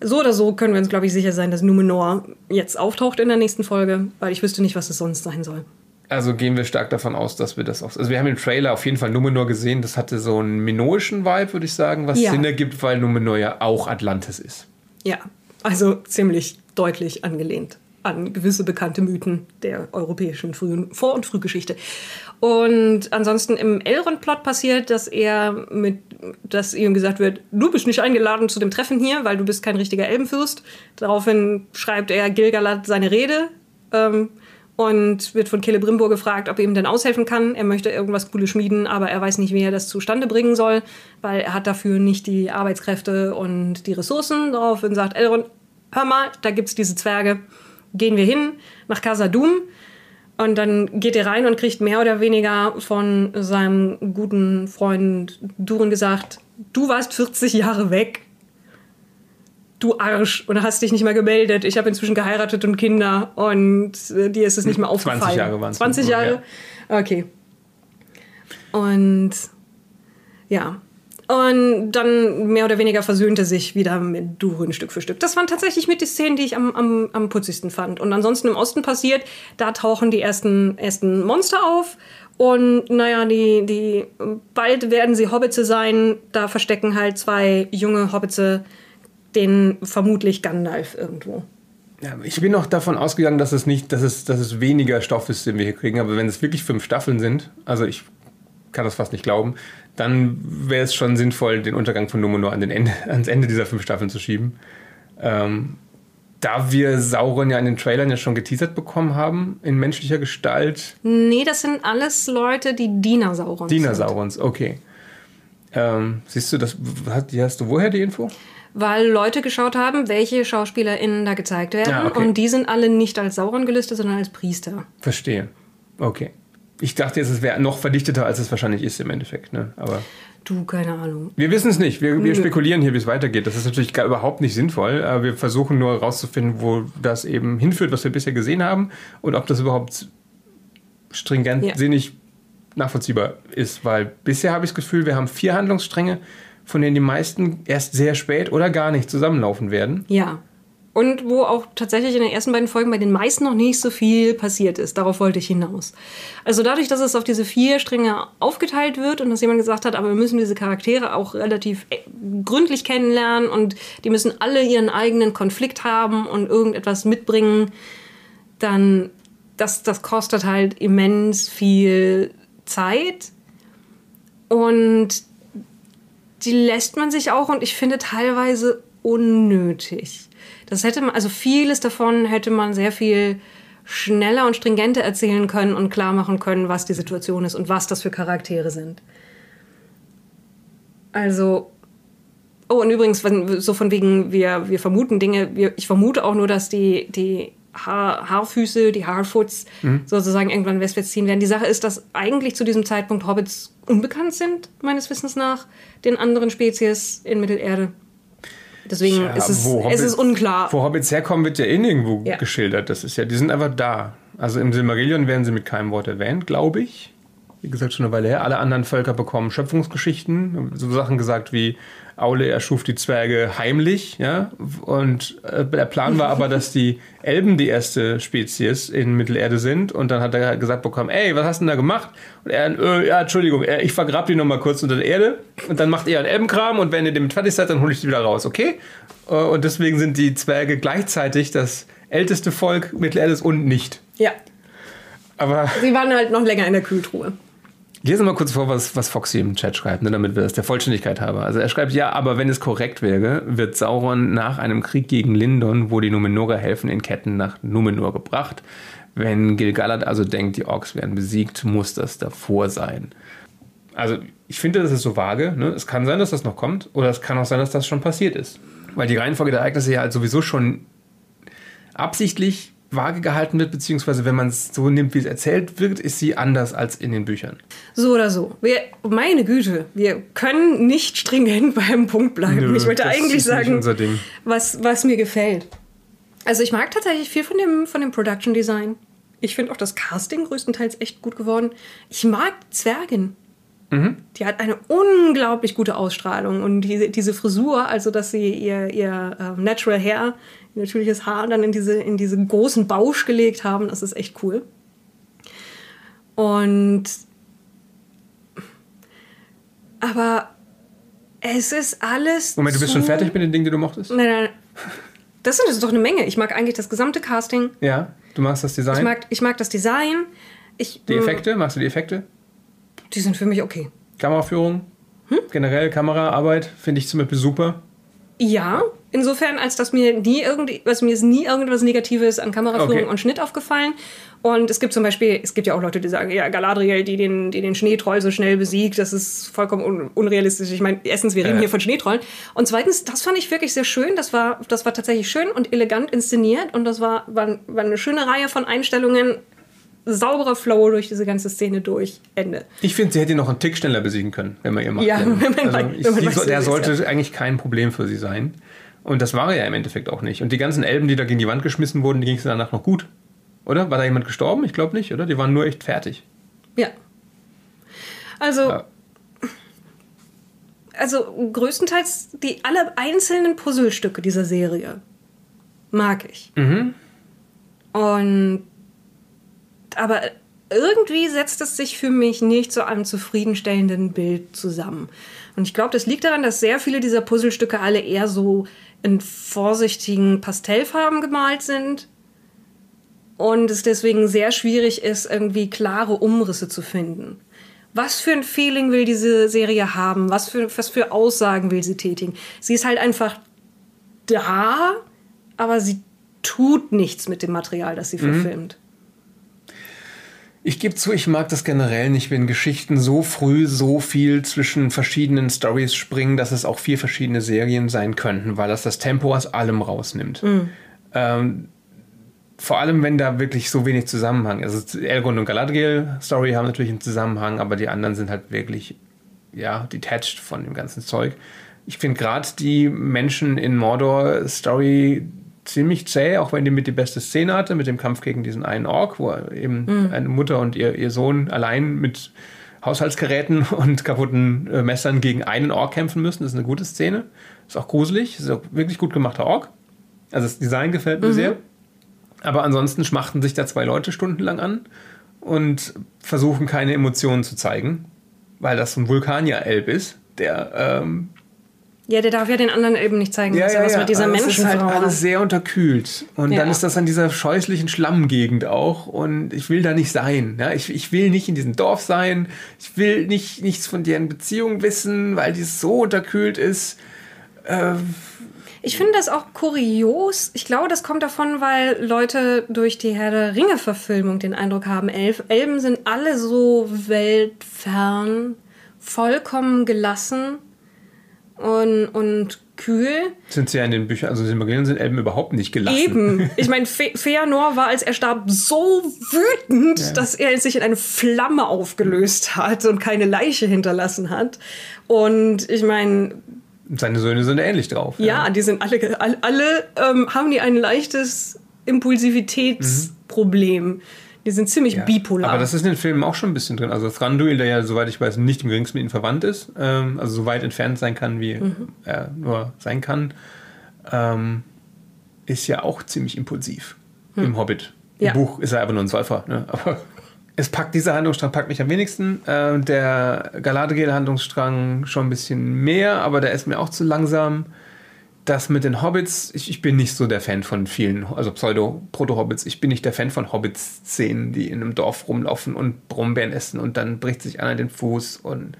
so oder so können wir uns, glaube ich, sicher sein, dass Numenor jetzt auftaucht in der nächsten Folge, weil ich wüsste nicht, was es sonst sein soll. Also gehen wir stark davon aus, dass wir das auch. Also wir haben im Trailer auf jeden Fall Numenor gesehen. Das hatte so einen minoischen Vibe, würde ich sagen, was ja. Sinn ergibt, weil Numenor ja auch Atlantis ist. Ja, also ziemlich deutlich angelehnt an gewisse bekannte Mythen der europäischen frühen Vor- und Frühgeschichte. Und ansonsten im Elrond-Plot passiert, dass er mit, dass ihm gesagt wird, du bist nicht eingeladen zu dem Treffen hier, weil du bist kein richtiger Elbenfürst. Daraufhin schreibt er Gilgalad seine Rede. Ähm, und wird von Celebrimbor gefragt, ob er ihm denn aushelfen kann. Er möchte irgendwas Cooles schmieden, aber er weiß nicht, wie er das zustande bringen soll, weil er hat dafür nicht die Arbeitskräfte und die Ressourcen. Daraufhin sagt Elrond, hör mal, da gibt es diese Zwerge. Gehen wir hin nach Casa Doom. Und dann geht er rein und kriegt mehr oder weniger von seinem guten Freund Durin gesagt, du warst 40 Jahre weg du Arsch und hast dich nicht mehr gemeldet. Ich habe inzwischen geheiratet und Kinder und äh, dir ist es nicht mehr aufgefallen. 20 Jahre waren es. 20 Jahre? Ja. Okay. Und ja. Und dann mehr oder weniger versöhnte sich wieder mit Durin Stück für Stück. Das waren tatsächlich mit die Szenen, die ich am, am, am putzigsten fand. Und ansonsten im Osten passiert, da tauchen die ersten, ersten Monster auf. Und naja, die, die, bald werden sie Hobbitze sein. Da verstecken halt zwei junge Hobbitze den vermutlich Gandalf irgendwo. Ja, ich bin noch davon ausgegangen, dass es nicht, dass es, dass es weniger Stoff ist, den wir hier kriegen. Aber wenn es wirklich fünf Staffeln sind, also ich kann das fast nicht glauben, dann wäre es schon sinnvoll, den Untergang von Numenor an den Ende, ans Ende dieser fünf Staffeln zu schieben. Ähm, da wir Sauron ja in den Trailern ja schon geteasert bekommen haben, in menschlicher Gestalt. Nee, das sind alles Leute, die Diener Saurons Diener Saurons, okay. Ähm, siehst du, das, hast, hast du woher die Info? Weil Leute geschaut haben, welche SchauspielerInnen da gezeigt werden. Ja, okay. Und die sind alle nicht als Sauron gelistet, sondern als Priester. Verstehe. Okay. Ich dachte jetzt, es wäre noch verdichteter, als es wahrscheinlich ist im Endeffekt. Ne? Aber du, keine Ahnung. Wir wissen es nicht. Wir, wir spekulieren hier, wie es weitergeht. Das ist natürlich gar, überhaupt nicht sinnvoll. Aber wir versuchen nur herauszufinden, wo das eben hinführt, was wir bisher gesehen haben. Und ob das überhaupt stringent, ja. sinnig nachvollziehbar ist. Weil bisher habe ich das Gefühl, wir haben vier Handlungsstränge von denen die meisten erst sehr spät oder gar nicht zusammenlaufen werden. Ja. Und wo auch tatsächlich in den ersten beiden Folgen bei den meisten noch nicht so viel passiert ist. Darauf wollte ich hinaus. Also dadurch, dass es auf diese vier Stränge aufgeteilt wird und dass jemand gesagt hat, aber wir müssen diese Charaktere auch relativ äh, gründlich kennenlernen und die müssen alle ihren eigenen Konflikt haben und irgendetwas mitbringen, dann das, das kostet halt immens viel Zeit. Und die lässt man sich auch und ich finde teilweise unnötig. Das hätte man, also vieles davon hätte man sehr viel schneller und stringenter erzählen können und klar machen können, was die Situation ist und was das für Charaktere sind. Also, Oh, und übrigens, so von wegen, wir, wir vermuten Dinge, wir, ich vermute auch nur, dass die, die Haar, Haarfüße, die Haarfoots mhm. sozusagen irgendwann westwärts ziehen werden. Die Sache ist, dass eigentlich zu diesem Zeitpunkt Hobbits unbekannt sind, meines Wissens nach, den anderen Spezies in Mittelerde. Deswegen Tja, ist es, Hobbits, es ist unklar. Wo Hobbits herkommen, wird ja eh nirgendwo ja. geschildert. Das ist ja, die sind einfach da. Also im Silmarillion werden sie mit keinem Wort erwähnt, glaube ich. Wie gesagt, schon eine Weile her. Alle anderen Völker bekommen Schöpfungsgeschichten. So Sachen gesagt wie Aule erschuf die Zwerge heimlich, ja. Und äh, der Plan war aber, dass die Elben die erste Spezies in Mittelerde sind. Und dann hat er gesagt bekommen, ey, was hast du denn da gemacht? Und er, äh, ja, Entschuldigung, ich vergrab die nochmal kurz unter der Erde. Und dann macht ihr einen Elbenkram und wenn ihr damit fertig seid, dann hole ich die wieder raus, okay? Äh, und deswegen sind die Zwerge gleichzeitig das älteste Volk Mittelerdes und nicht. Ja. Aber. Sie waren halt noch länger in der Kühltruhe. Ich lese mal kurz vor, was, was Foxy im Chat schreibt, ne, damit wir das der Vollständigkeit haben. Also er schreibt, ja, aber wenn es korrekt wäre, wird Sauron nach einem Krieg gegen Lindon, wo die Numenorer helfen, in Ketten nach Numenor gebracht. Wenn Gil-galad also denkt, die Orks werden besiegt, muss das davor sein. Also ich finde, das ist so vage. Ne? Es kann sein, dass das noch kommt, oder es kann auch sein, dass das schon passiert ist. Weil die Reihenfolge der Ereignisse ja halt sowieso schon absichtlich vage gehalten wird, beziehungsweise wenn man es so nimmt, wie es erzählt wird, ist sie anders als in den Büchern. So oder so. Wir, meine Güte, wir können nicht stringent beim Punkt bleiben. Nö, ich wollte eigentlich sagen, Was, was mir gefällt. Also ich mag tatsächlich viel von dem, von dem Production Design. Ich finde auch das Casting größtenteils echt gut geworden. Ich mag Zwergen. Mhm. Die hat eine unglaublich gute Ausstrahlung und diese, diese Frisur, also dass sie ihr, ihr uh, Natural Hair natürliches Haar dann in diese, in diese großen Bausch gelegt haben. Das ist echt cool. Und aber es ist alles. Moment, du bist schon fertig mit den Dingen, die du mochtest? Nein, nein. Das ist doch eine Menge. Ich mag eigentlich das gesamte Casting. Ja, du magst das Design? Ich mag, ich mag das Design. Ich, die Effekte? Magst du die Effekte? Die sind für mich okay. Kameraführung? Hm? Generell Kameraarbeit finde ich zum Beispiel super. Ja, insofern, als dass mir nie irgendwie, also mir ist nie irgendwas Negatives an Kameraführung okay. und Schnitt aufgefallen. Und es gibt zum Beispiel, es gibt ja auch Leute, die sagen, ja, Galadriel, die den, die den Schneetroll so schnell besiegt, das ist vollkommen un unrealistisch. Ich meine, erstens, wir reden äh. hier von Schneetrollen. Und zweitens, das fand ich wirklich sehr schön. Das war, das war tatsächlich schön und elegant inszeniert. Und das war, war, war eine schöne Reihe von Einstellungen sauberer Flow durch diese ganze Szene durch. Ende. Ich finde, sie hätte ihn noch einen Tick schneller besiegen können, wenn man ihr macht. Ja, wenn man, also ich, wenn man so, der sollte ja. eigentlich kein Problem für sie sein. Und das war er ja im Endeffekt auch nicht. Und die ganzen Elben, die da gegen die Wand geschmissen wurden, die ging es danach noch gut. Oder? War da jemand gestorben? Ich glaube nicht, oder? Die waren nur echt fertig. Ja. Also. Ja. Also größtenteils die alle einzelnen Puzzlestücke dieser Serie mag ich. Mhm. Und aber irgendwie setzt es sich für mich nicht zu einem zufriedenstellenden Bild zusammen. Und ich glaube, das liegt daran, dass sehr viele dieser Puzzlestücke alle eher so in vorsichtigen Pastellfarben gemalt sind und es deswegen sehr schwierig ist, irgendwie klare Umrisse zu finden. Was für ein Feeling will diese Serie haben? Was für, was für Aussagen will sie tätigen? Sie ist halt einfach da, aber sie tut nichts mit dem Material, das sie mhm. verfilmt. Ich gebe zu, ich mag das generell nicht, wenn Geschichten so früh so viel zwischen verschiedenen Stories springen, dass es auch vier verschiedene Serien sein könnten, weil das das Tempo aus allem rausnimmt. Mhm. Ähm, vor allem, wenn da wirklich so wenig Zusammenhang ist. Also Elrond und Galadriel Story haben natürlich einen Zusammenhang, aber die anderen sind halt wirklich, ja, detached von dem ganzen Zeug. Ich finde gerade die Menschen in Mordor Story ziemlich zäh, auch wenn die mit die beste Szene hatte, mit dem Kampf gegen diesen einen Ork, wo eben mhm. eine Mutter und ihr, ihr Sohn allein mit Haushaltsgeräten und kaputten äh, Messern gegen einen Ork kämpfen müssen. Das ist eine gute Szene. Ist auch gruselig. Ist auch wirklich gut gemachter Ork. Also das Design gefällt mir mhm. sehr. Aber ansonsten schmachten sich da zwei Leute stundenlang an und versuchen keine Emotionen zu zeigen, weil das so ein Vulkanier-Elb ist, der ähm, ja, der darf ja den anderen eben nicht zeigen, ja, was, ja, was ja. mit dieser Menschenfrau ist halt alles sehr unterkühlt. Und ja. dann ist das an dieser scheußlichen Schlammgegend auch. Und ich will da nicht sein. Ja? Ich, ich will nicht in diesem Dorf sein. Ich will nicht, nichts von deren Beziehung wissen, weil die so unterkühlt ist. Äh, ich finde das auch kurios. Ich glaube, das kommt davon, weil Leute durch die Herr der Ringe-Verfilmung den Eindruck haben, Elf Elben sind alle so weltfern, vollkommen gelassen und, und kühl. Sind sie ja in den Büchern, also in den sind Elben überhaupt nicht gelassen. Eben. Ich meine, Fe Feanor war, als er starb, so wütend, ja. dass er sich in eine Flamme aufgelöst hat und keine Leiche hinterlassen hat. Und ich meine. Seine Söhne sind ähnlich drauf. Ja, ja die sind alle, alle, alle ähm, haben die ein leichtes Impulsivitätsproblem. Mhm. Die sind ziemlich ja, bipolar. Aber das ist in den Filmen auch schon ein bisschen drin. Also Thranduil, der ja, soweit ich weiß, nicht im geringsten mit ihnen verwandt ist, ähm, also so weit entfernt sein kann, wie mhm. er nur sein kann, ähm, ist ja auch ziemlich impulsiv mhm. im Hobbit. Im ja. Buch ist er einfach nur ein Säufer. Ne? Aber es packt, dieser Handlungsstrang packt mich am wenigsten. Äh, der Galadriel-Handlungsstrang schon ein bisschen mehr, aber der ist mir auch zu langsam das mit den Hobbits, ich, ich, bin nicht so der Fan von vielen, also Pseudo-Proto-Hobbits. Ich bin nicht der Fan von Hobbits-Szenen, die in einem Dorf rumlaufen und Brombeeren essen und dann bricht sich einer den Fuß und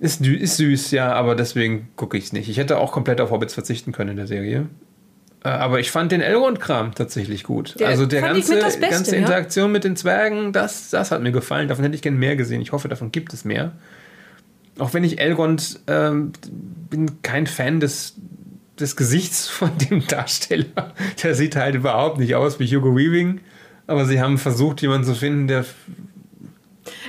ist, ist süß, ja, aber deswegen gucke ich es nicht. Ich hätte auch komplett auf Hobbits verzichten können in der Serie. Äh, aber ich fand den Elrond-Kram tatsächlich gut. Der also der ganze, Beste, ganze Interaktion ja? mit den Zwergen, das, das hat mir gefallen. Davon hätte ich gerne mehr gesehen. Ich hoffe, davon gibt es mehr. Auch wenn ich Elrond ähm, bin kein Fan des des Gesichts von dem Darsteller. Der sieht halt überhaupt nicht aus wie Hugo Weaving. Aber sie haben versucht, jemanden zu finden, der.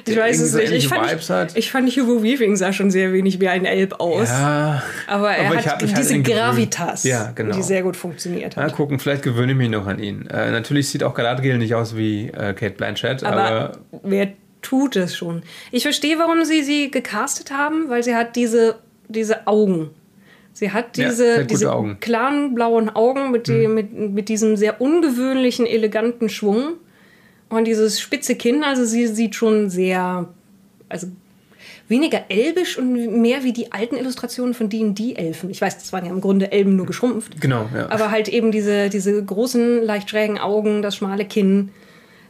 ich weiß es nicht. Ich fand, ich, ich fand, Hugo Weaving sah schon sehr wenig wie ein Elb aus. Ja, aber er aber hat hab, diese halt Gravitas, ja, genau. die sehr gut funktioniert hat. Mal gucken, vielleicht gewöhne ich mich noch an ihn. Äh, natürlich sieht auch Galadriel nicht aus wie äh, Kate Blanchett. Aber, aber wer tut es schon? Ich verstehe, warum sie sie gecastet haben, weil sie hat diese, diese Augen Sie hat diese, ja, diese Augen. klaren blauen Augen mit, die, mhm. mit, mit diesem sehr ungewöhnlichen, eleganten Schwung. Und dieses spitze Kinn, also sie sieht schon sehr, also weniger elbisch und mehr wie die alten Illustrationen von D&D-Elfen. Ich weiß, das waren ja im Grunde Elben nur geschrumpft. Genau, ja. Aber halt eben diese, diese großen, leicht schrägen Augen, das schmale Kinn.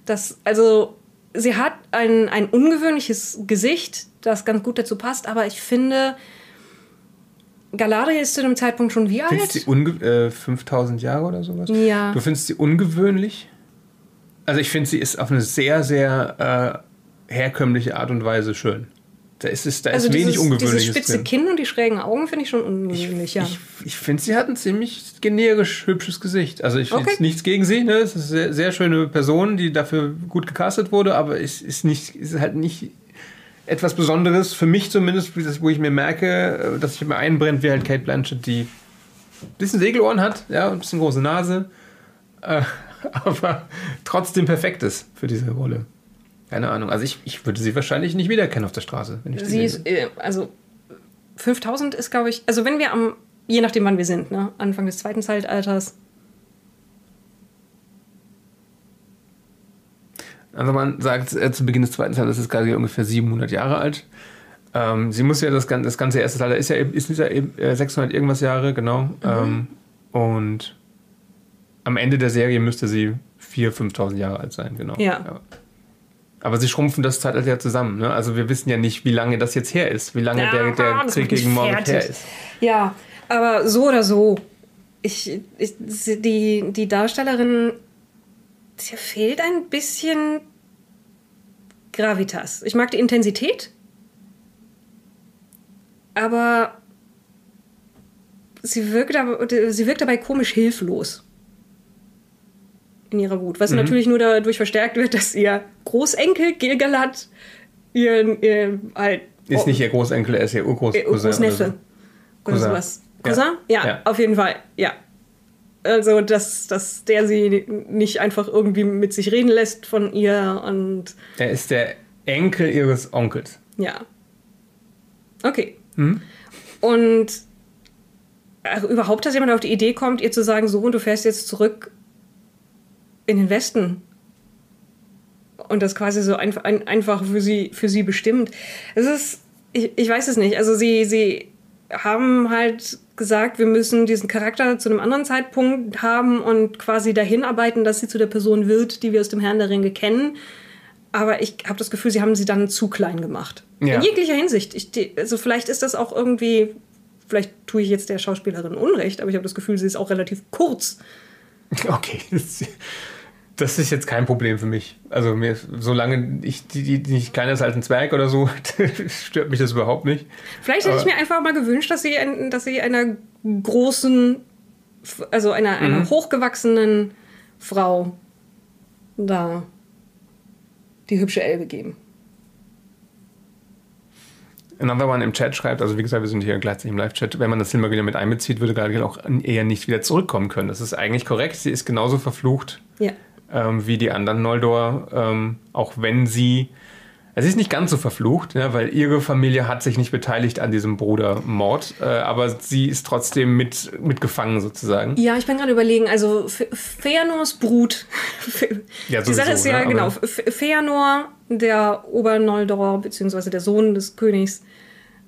Das, also, sie hat ein, ein ungewöhnliches Gesicht, das ganz gut dazu passt, aber ich finde, Galadriel ist zu dem Zeitpunkt schon wie alt? Findest sie äh, 5000 Jahre oder sowas? Ja. Du findest sie ungewöhnlich? Also ich finde, sie ist auf eine sehr, sehr äh, herkömmliche Art und Weise schön. Da ist, es, da also ist wenig Ungewöhnliches Dieses spitze drin. Kinn und die schrägen Augen finde ich schon ungewöhnlich, ich, ja. Ich, ich finde, sie hat ein ziemlich generisch hübsches Gesicht. Also ich finde okay. nichts gegen sie. Ne? Es ist eine sehr, sehr schöne Person, die dafür gut gecastet wurde, aber es ist, nicht, ist halt nicht etwas Besonderes, für mich zumindest, wo ich mir merke, äh, dass ich mir einbrennt, wie halt Kate Blanchett, die ein bisschen Segelohren hat, ja, ein bisschen große Nase, äh, aber trotzdem perfekt ist für diese Rolle. Keine Ahnung. Also ich, ich würde sie wahrscheinlich nicht wiedererkennen auf der Straße. Wenn ich sie ist, äh, also 5000 ist, glaube ich, also wenn wir am, je nachdem wann wir sind, ne, Anfang des zweiten Zeitalters, Also man sagt äh, zu Beginn des zweiten Zeitalters ist Galadriel ungefähr 700 Jahre alt. Ähm, sie muss ja das, das ganze erste Zeitalter ist ja, ist ja 600 äh, irgendwas Jahre, genau. Mhm. Ähm, und am Ende der Serie müsste sie 4.000, 5.000 Jahre alt sein, genau. Ja. ja. Aber sie schrumpfen das Zeitalter ja zusammen. Ne? Also wir wissen ja nicht, wie lange das jetzt her ist, wie lange ja, der, der Krieg gegen Morgoth her ist. Ja, aber so oder so. Ich, ich, die, die Darstellerin Dir fehlt ein bisschen Gravitas. Ich mag die Intensität, aber sie wirkt, sie wirkt dabei komisch hilflos in ihrer Wut. Was mhm. natürlich nur dadurch verstärkt wird, dass ihr Großenkel Gilgalad ihr, ihr halt. Ist nicht ihr Großenkel, er ist ihr Urgroßneffe. Cousin. Oder sowas. Cousin? Ja. ja, auf jeden Fall. Ja. Also, dass, dass der sie nicht einfach irgendwie mit sich reden lässt von ihr und. Er ist der Enkel ihres Onkels. Ja. Okay. Hm? Und also überhaupt, dass jemand auf die Idee kommt, ihr zu sagen, so, und du fährst jetzt zurück in den Westen. Und das quasi so einfach, einfach für sie, für sie bestimmt. Es ist, ich, ich weiß es nicht. Also sie, sie haben halt gesagt, wir müssen diesen Charakter zu einem anderen Zeitpunkt haben und quasi dahin arbeiten, dass sie zu der Person wird, die wir aus dem Herrn der Ringe kennen. Aber ich habe das Gefühl, sie haben sie dann zu klein gemacht. Ja. In jeglicher Hinsicht. Ich, also vielleicht ist das auch irgendwie, vielleicht tue ich jetzt der Schauspielerin Unrecht, aber ich habe das Gefühl, sie ist auch relativ kurz. Okay. Das ist jetzt kein Problem für mich. Also mir, solange ich die, die nicht kleiner ist als ein Zwerg oder so, stört mich das überhaupt nicht. Vielleicht hätte Aber, ich mir einfach mal gewünscht, dass sie, ein, dass sie einer großen, also einer, einer mhm. hochgewachsenen Frau da die hübsche Elbe geben. Another One im Chat schreibt, also wie gesagt, wir sind hier gleichzeitig im Live-Chat, wenn man das Silmarillion mit einbezieht, würde Galadriel auch eher nicht wieder zurückkommen können. Das ist eigentlich korrekt. Sie ist genauso verflucht ja. Ähm, wie die anderen Noldor, ähm, auch wenn sie es ist nicht ganz so verflucht, ja, weil ihre Familie hat sich nicht beteiligt an diesem Brudermord, äh, aber sie ist trotzdem mit, mitgefangen sozusagen. Ja, ich bin gerade überlegen, also Feanors Brut. ja, sowieso, Die Sache ist ja, ne? genau, Feanor, der Obernoldor, beziehungsweise der Sohn des Königs,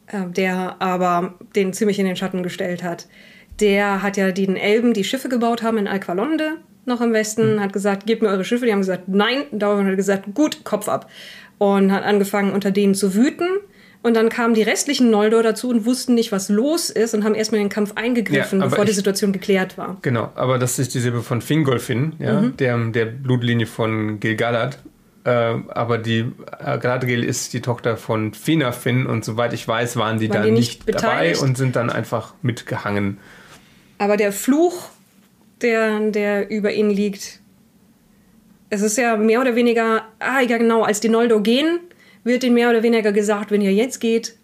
äh, der aber den ziemlich in den Schatten gestellt hat, der hat ja den Elben, die Schiffe gebaut haben in Alqualonde, noch im Westen, hm. hat gesagt, gebt mir eure Schiffe. Die haben gesagt, nein. Dauernd hat gesagt, gut, Kopf ab und hat angefangen, unter denen zu wüten. Und dann kamen die restlichen Noldor dazu und wussten nicht, was los ist und haben erstmal in den Kampf eingegriffen, ja, bevor ich, die Situation geklärt war. Genau, aber das ist die Silbe von Fingolfin, ja, mhm. der, der Blutlinie von Gilgalad. Äh, aber die äh, Galadriel ist die Tochter von Finafin und soweit ich weiß, waren die waren da die nicht, nicht dabei und sind dann einfach mitgehangen. Aber der Fluch, der, der über ihnen liegt, es ist ja mehr oder weniger, ah ja genau, als die Noldo gehen, wird ihnen mehr oder weniger gesagt, wenn ihr jetzt geht,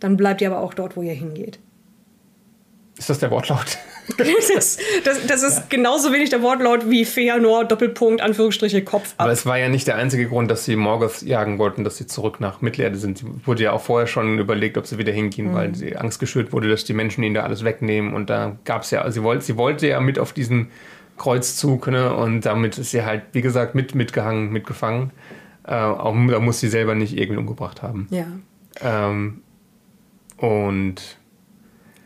dann bleibt ihr aber auch dort, wo ihr hingeht. Ist das der Wortlaut? das, das, das, ist ja. genauso wenig der Wortlaut wie Feanor, Doppelpunkt, Anführungsstriche, Kopf ab. Aber es war ja nicht der einzige Grund, dass sie Morgoth jagen wollten, dass sie zurück nach Mittelerde sind. Sie wurde ja auch vorher schon überlegt, ob sie wieder hingehen, mhm. weil sie Angst geschürt wurde, dass die Menschen ihnen da alles wegnehmen. Und da gab es ja, sie wollte, sie wollte ja mit auf diesen Kreuzzug, ne? Und damit ist sie halt, wie gesagt, mit mitgehangen, mitgefangen. Äh, auch, da muss sie selber nicht irgendwie umgebracht haben. Ja. Ähm, und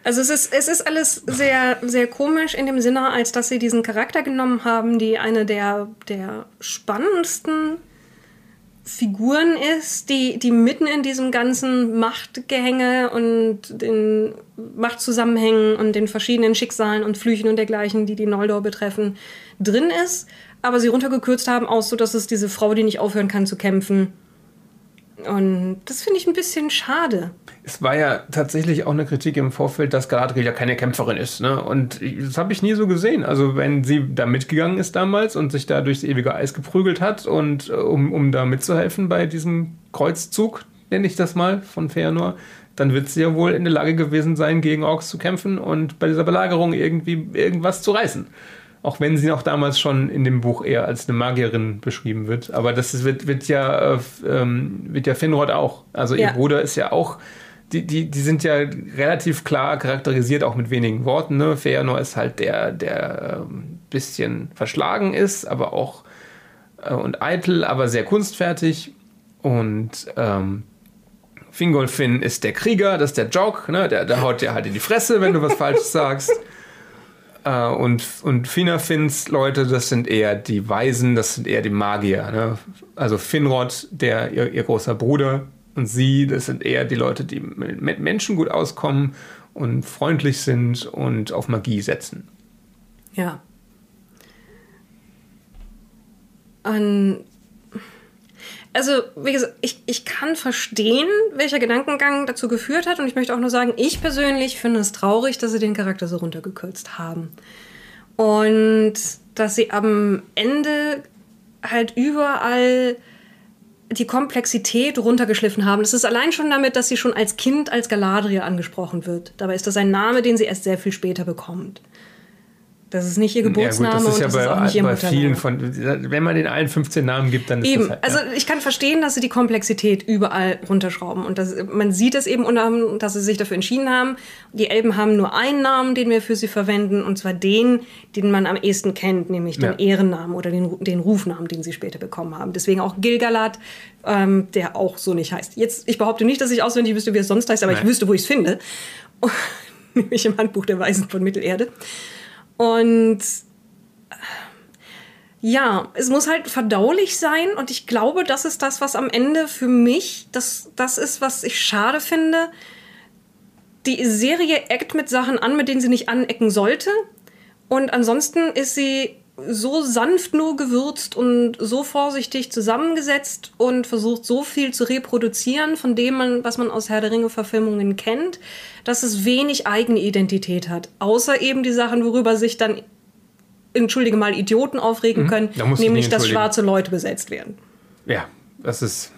also es ist, es ist alles sehr, sehr komisch in dem Sinne, als dass sie diesen Charakter genommen haben, die eine der, der spannendsten Figuren ist, die, die mitten in diesem ganzen Machtgehänge und den Machtzusammenhängen und den verschiedenen Schicksalen und Flüchen und dergleichen, die die Noldor betreffen, drin ist, aber sie runtergekürzt haben, aus so, dass es diese Frau, die nicht aufhören kann zu kämpfen, und das finde ich ein bisschen schade. Es war ja tatsächlich auch eine Kritik im Vorfeld, dass Galadriel ja keine Kämpferin ist. Ne? Und das habe ich nie so gesehen. Also wenn sie da mitgegangen ist damals und sich da durchs ewige Eis geprügelt hat und äh, um, um da mitzuhelfen bei diesem Kreuzzug, nenne ich das mal, von Feanor, dann wird sie ja wohl in der Lage gewesen sein, gegen Orks zu kämpfen und bei dieser Belagerung irgendwie irgendwas zu reißen. Auch wenn sie auch damals schon in dem Buch eher als eine Magierin beschrieben wird. Aber das wird, wird ja, äh, ähm, wird ja Finrod auch. Also ja. ihr Bruder ist ja auch, die, die, die sind ja relativ klar charakterisiert, auch mit wenigen Worten. Ne? Feanor ist halt der, der ein ähm, bisschen verschlagen ist, aber auch äh, und eitel, aber sehr kunstfertig. Und ähm, Fingolfin ist der Krieger, das ist der Jock, ne? der, der haut dir halt in die Fresse, wenn du was Falsches sagst. Äh, und, und Finafins Leute, das sind eher die Weisen, das sind eher die Magier. Ne? Also Finrod, der ihr, ihr, großer Bruder, und sie, das sind eher die Leute, die mit Menschen gut auskommen und freundlich sind und auf Magie setzen. Ja. An also, wie gesagt, ich, ich kann verstehen, welcher Gedankengang dazu geführt hat. Und ich möchte auch nur sagen, ich persönlich finde es traurig, dass sie den Charakter so runtergekürzt haben. Und dass sie am Ende halt überall die Komplexität runtergeschliffen haben. Das ist allein schon damit, dass sie schon als Kind als Galadriel angesprochen wird. Dabei ist das ein Name, den sie erst sehr viel später bekommt. Das ist nicht ihr Geburtsname ja, gut, das ist ja und das bei, ist auch nicht ihr bei vielen von, Wenn man den allen 15 Namen gibt, dann ist eben. das halt, Also ich kann verstehen, dass sie die Komplexität überall runterschrauben. Und das, man sieht es eben, dass sie sich dafür entschieden haben. Die Elben haben nur einen Namen, den wir für sie verwenden, und zwar den, den man am ehesten kennt, nämlich den ja. Ehrennamen oder den, den Rufnamen, den sie später bekommen haben. Deswegen auch Gilgalad, ähm, der auch so nicht heißt. Jetzt, ich behaupte nicht, dass ich auswendig wüsste, wie es sonst heißt, aber Nein. ich wüsste, wo ich es finde. nämlich im Handbuch der Weisen von Mittelerde. Und ja, es muss halt verdaulich sein und ich glaube, das ist das, was am Ende für mich, das, das ist, was ich schade finde. Die Serie eckt mit Sachen an, mit denen sie nicht anecken sollte. Und ansonsten ist sie so sanft nur gewürzt und so vorsichtig zusammengesetzt und versucht so viel zu reproduzieren von dem, man, was man aus Herr der Ringe-Verfilmungen kennt, dass es wenig eigene Identität hat. Außer eben die Sachen, worüber sich dann, entschuldige mal, Idioten aufregen Mhm. können, Da nämlich, dass schwarze Leute besetzt werden. Ja, das ist.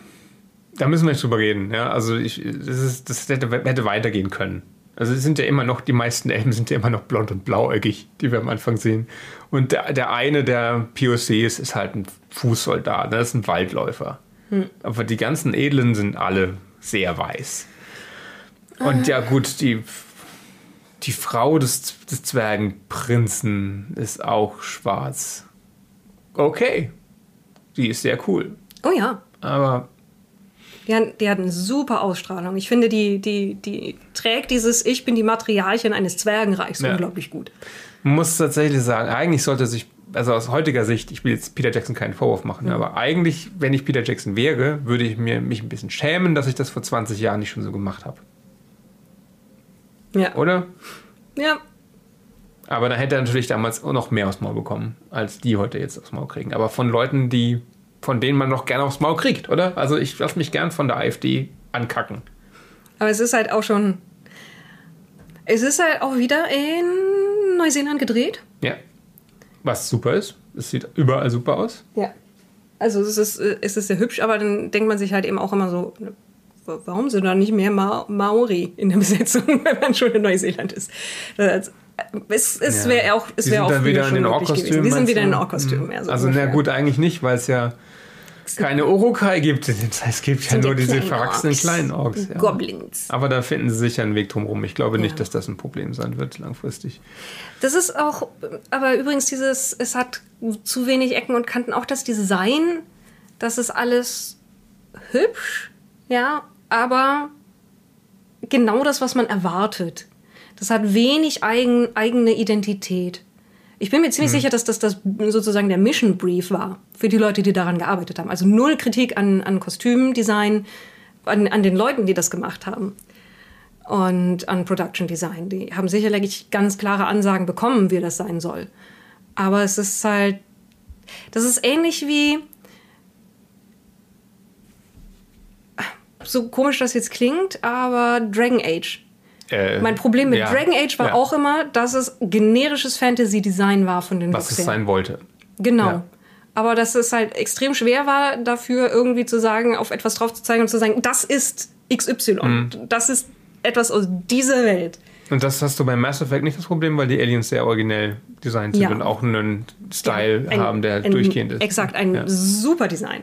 Da müssen wir nicht drüber reden. Ja, also ich, das, ist, das hätte, hätte weitergehen können. Also sind ja immer noch, die meisten Elben sind ja immer noch blond und blauäugig, die wir am Anfang sehen. Und der, der eine der POCs ist halt ein Fußsoldat, ne? das ist ein Waldläufer. Aber die ganzen Edlen sind alle sehr weiß. Und ja gut, die, die Frau des, des Zwergenprinzen ist auch schwarz. Okay, die ist sehr cool. Oh ja, Aber die hat, die hat eine super Ausstrahlung. Ich finde, die, die, die trägt dieses Ich bin die Matriarchin eines Zwergenreichs Ja. unglaublich gut. man muss tatsächlich sagen, eigentlich sollte sich, also aus heutiger Sicht, ich will jetzt Peter Jackson keinen Vorwurf machen, aber eigentlich, wenn ich Peter Jackson wäre, würde ich mir, mich ein bisschen schämen, dass ich das vor 20 Jahren nicht schon so gemacht habe. Ja. Oder? ja, Aber dann hätte er natürlich damals noch mehr aufs Maul bekommen, als die heute jetzt aufs Maul kriegen. Aber von Leuten, die, von denen man noch gerne aufs Maul kriegt, oder? Also ich lasse mich gern von der AfD ankacken. aber es ist halt auch schon. Es ist halt auch wieder in Neuseeland gedreht. Ja. Was super ist. Es sieht überall super aus. Ja. Also es ist, äh, es ist sehr hübsch, aber dann denkt man sich halt eben auch immer so, wa- warum sind da nicht mehr Ma Maori in der Besetzung, wenn man schon in Neuseeland ist? Das, es es Ja. wäre auch, es wäre auch wieder in den möglich gewesen. Ork-Kostümen. Die sind wieder in Ork-Kostümen. Ja, so also, na gut, eigentlich nicht, weil es ja keine Urukai gibt. Es gibt ja Sind nur ja diese kleine verwachsenen kleinen Orks. Ja. Goblins. Aber da finden sie sicher einen Weg drumherum. Ich glaube nicht, Ja. dass das ein Problem sein wird langfristig. Das ist auch, aber übrigens dieses, es hat zu wenig Ecken und Kanten. Auch das Design, das ist alles hübsch, ja, aber genau das, was man erwartet. Das hat wenig eigen, eigene Identität. Ich bin mir ziemlich sicher, dass das, das sozusagen der Mission Brief war für die Leute, die daran gearbeitet haben. Also null Kritik an, an Kostümdesign, an, an den Leuten, die das gemacht haben und an Production Design. Die haben sicherlich ganz klare Ansagen bekommen, wie das sein soll. Aber es ist halt, das ist ähnlich wie, so komisch das jetzt klingt, aber Dragon Age. Äh, Mein Problem mit ja, Dragon Age war ja, auch immer, dass es generisches Fantasy-Design war von den was Looks es sein wollte. Genau. Ja. Aber dass es halt extrem schwer war, dafür irgendwie zu sagen, auf etwas drauf zu zeigen und zu sagen, das ist XY. Mhm. Das ist etwas aus dieser Welt. Und das hast du bei Mass Effect nicht das Problem, weil die Aliens sehr originell designt sind Ja. und auch einen Style Ein- haben, der ein- durchgehend ist. Exakt, ein Ja. super Design.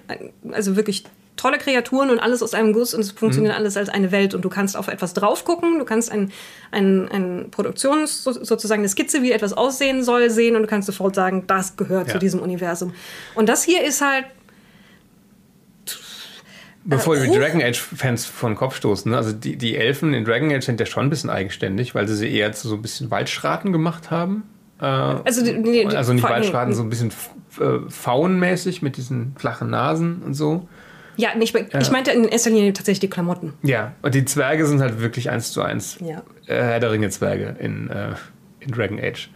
Also wirklich tolle Kreaturen und alles aus einem Guss und es funktioniert Mhm. alles als eine Welt und du kannst auf etwas drauf gucken, du kannst ein, ein, ein Produktions, so- sozusagen eine Skizze, wie etwas aussehen soll, sehen und du kannst sofort sagen, das gehört Ja. zu diesem Universum. Und das hier ist halt, Bevor wir hoch- Dragon Age-Fans vor den Kopf stoßen, ne? also die, die Elfen in Dragon Age sind ja schon ein bisschen eigenständig, weil sie sie eher zu so ein bisschen Waldschraten gemacht haben. Äh, also, die, die, also nicht Waldschraten, so ein bisschen äh, faunmäßig mit diesen flachen Nasen und so. Ja, nicht, ich meinte in erster Linie tatsächlich die Klamotten. Ja, und die Zwerge sind halt wirklich eins zu eins Ja. äh, Herr der Ringe-Zwerge in, äh, in Dragon Age.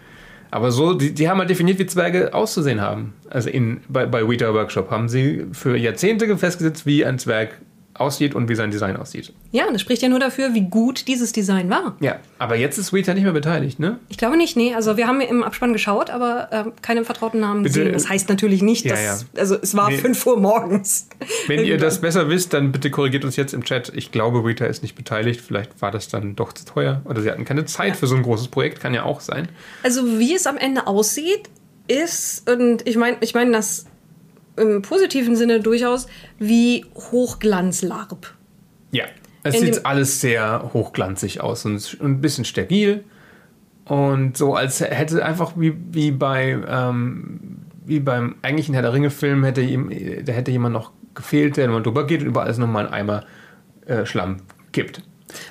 Aber so, die, die haben halt definiert, wie Zwerge auszusehen haben. Also in, bei, bei Weta Workshop haben sie für Jahrzehnte festgesetzt, wie ein Zwerg aussieht und wie sein Design aussieht. Ja, das spricht ja nur dafür, wie gut dieses Design war. Ja, aber jetzt ist Weta nicht mehr beteiligt, ne? Ich glaube nicht, nee. Also wir haben im Abspann geschaut, aber ähm, keine vertrauten Namen Bitte, gesehen. Das heißt natürlich nicht, ja, dass. ja. Also es war Nee. 5 Uhr morgens. Wenn ihr das besser wisst, dann bitte korrigiert uns jetzt im Chat. Ich glaube, Weta ist nicht beteiligt. Vielleicht war das dann doch zu teuer oder sie hatten keine Zeit für so ein großes Projekt. Kann ja auch sein. Also wie es am Ende aussieht, ist, und ich meine ich mein das im positiven Sinne durchaus, wie Hochglanzlarp. Ja. Es In sieht alles sehr hochglanzig aus und ein bisschen steril. Und so, als hätte einfach wie, wie bei ähm, wie beim eigentlichen Herr der Ringe-Film hätte, da hätte jemand noch gefehlt, der mal drüber geht und über alles nochmal einen Eimer äh, Schlamm kippt.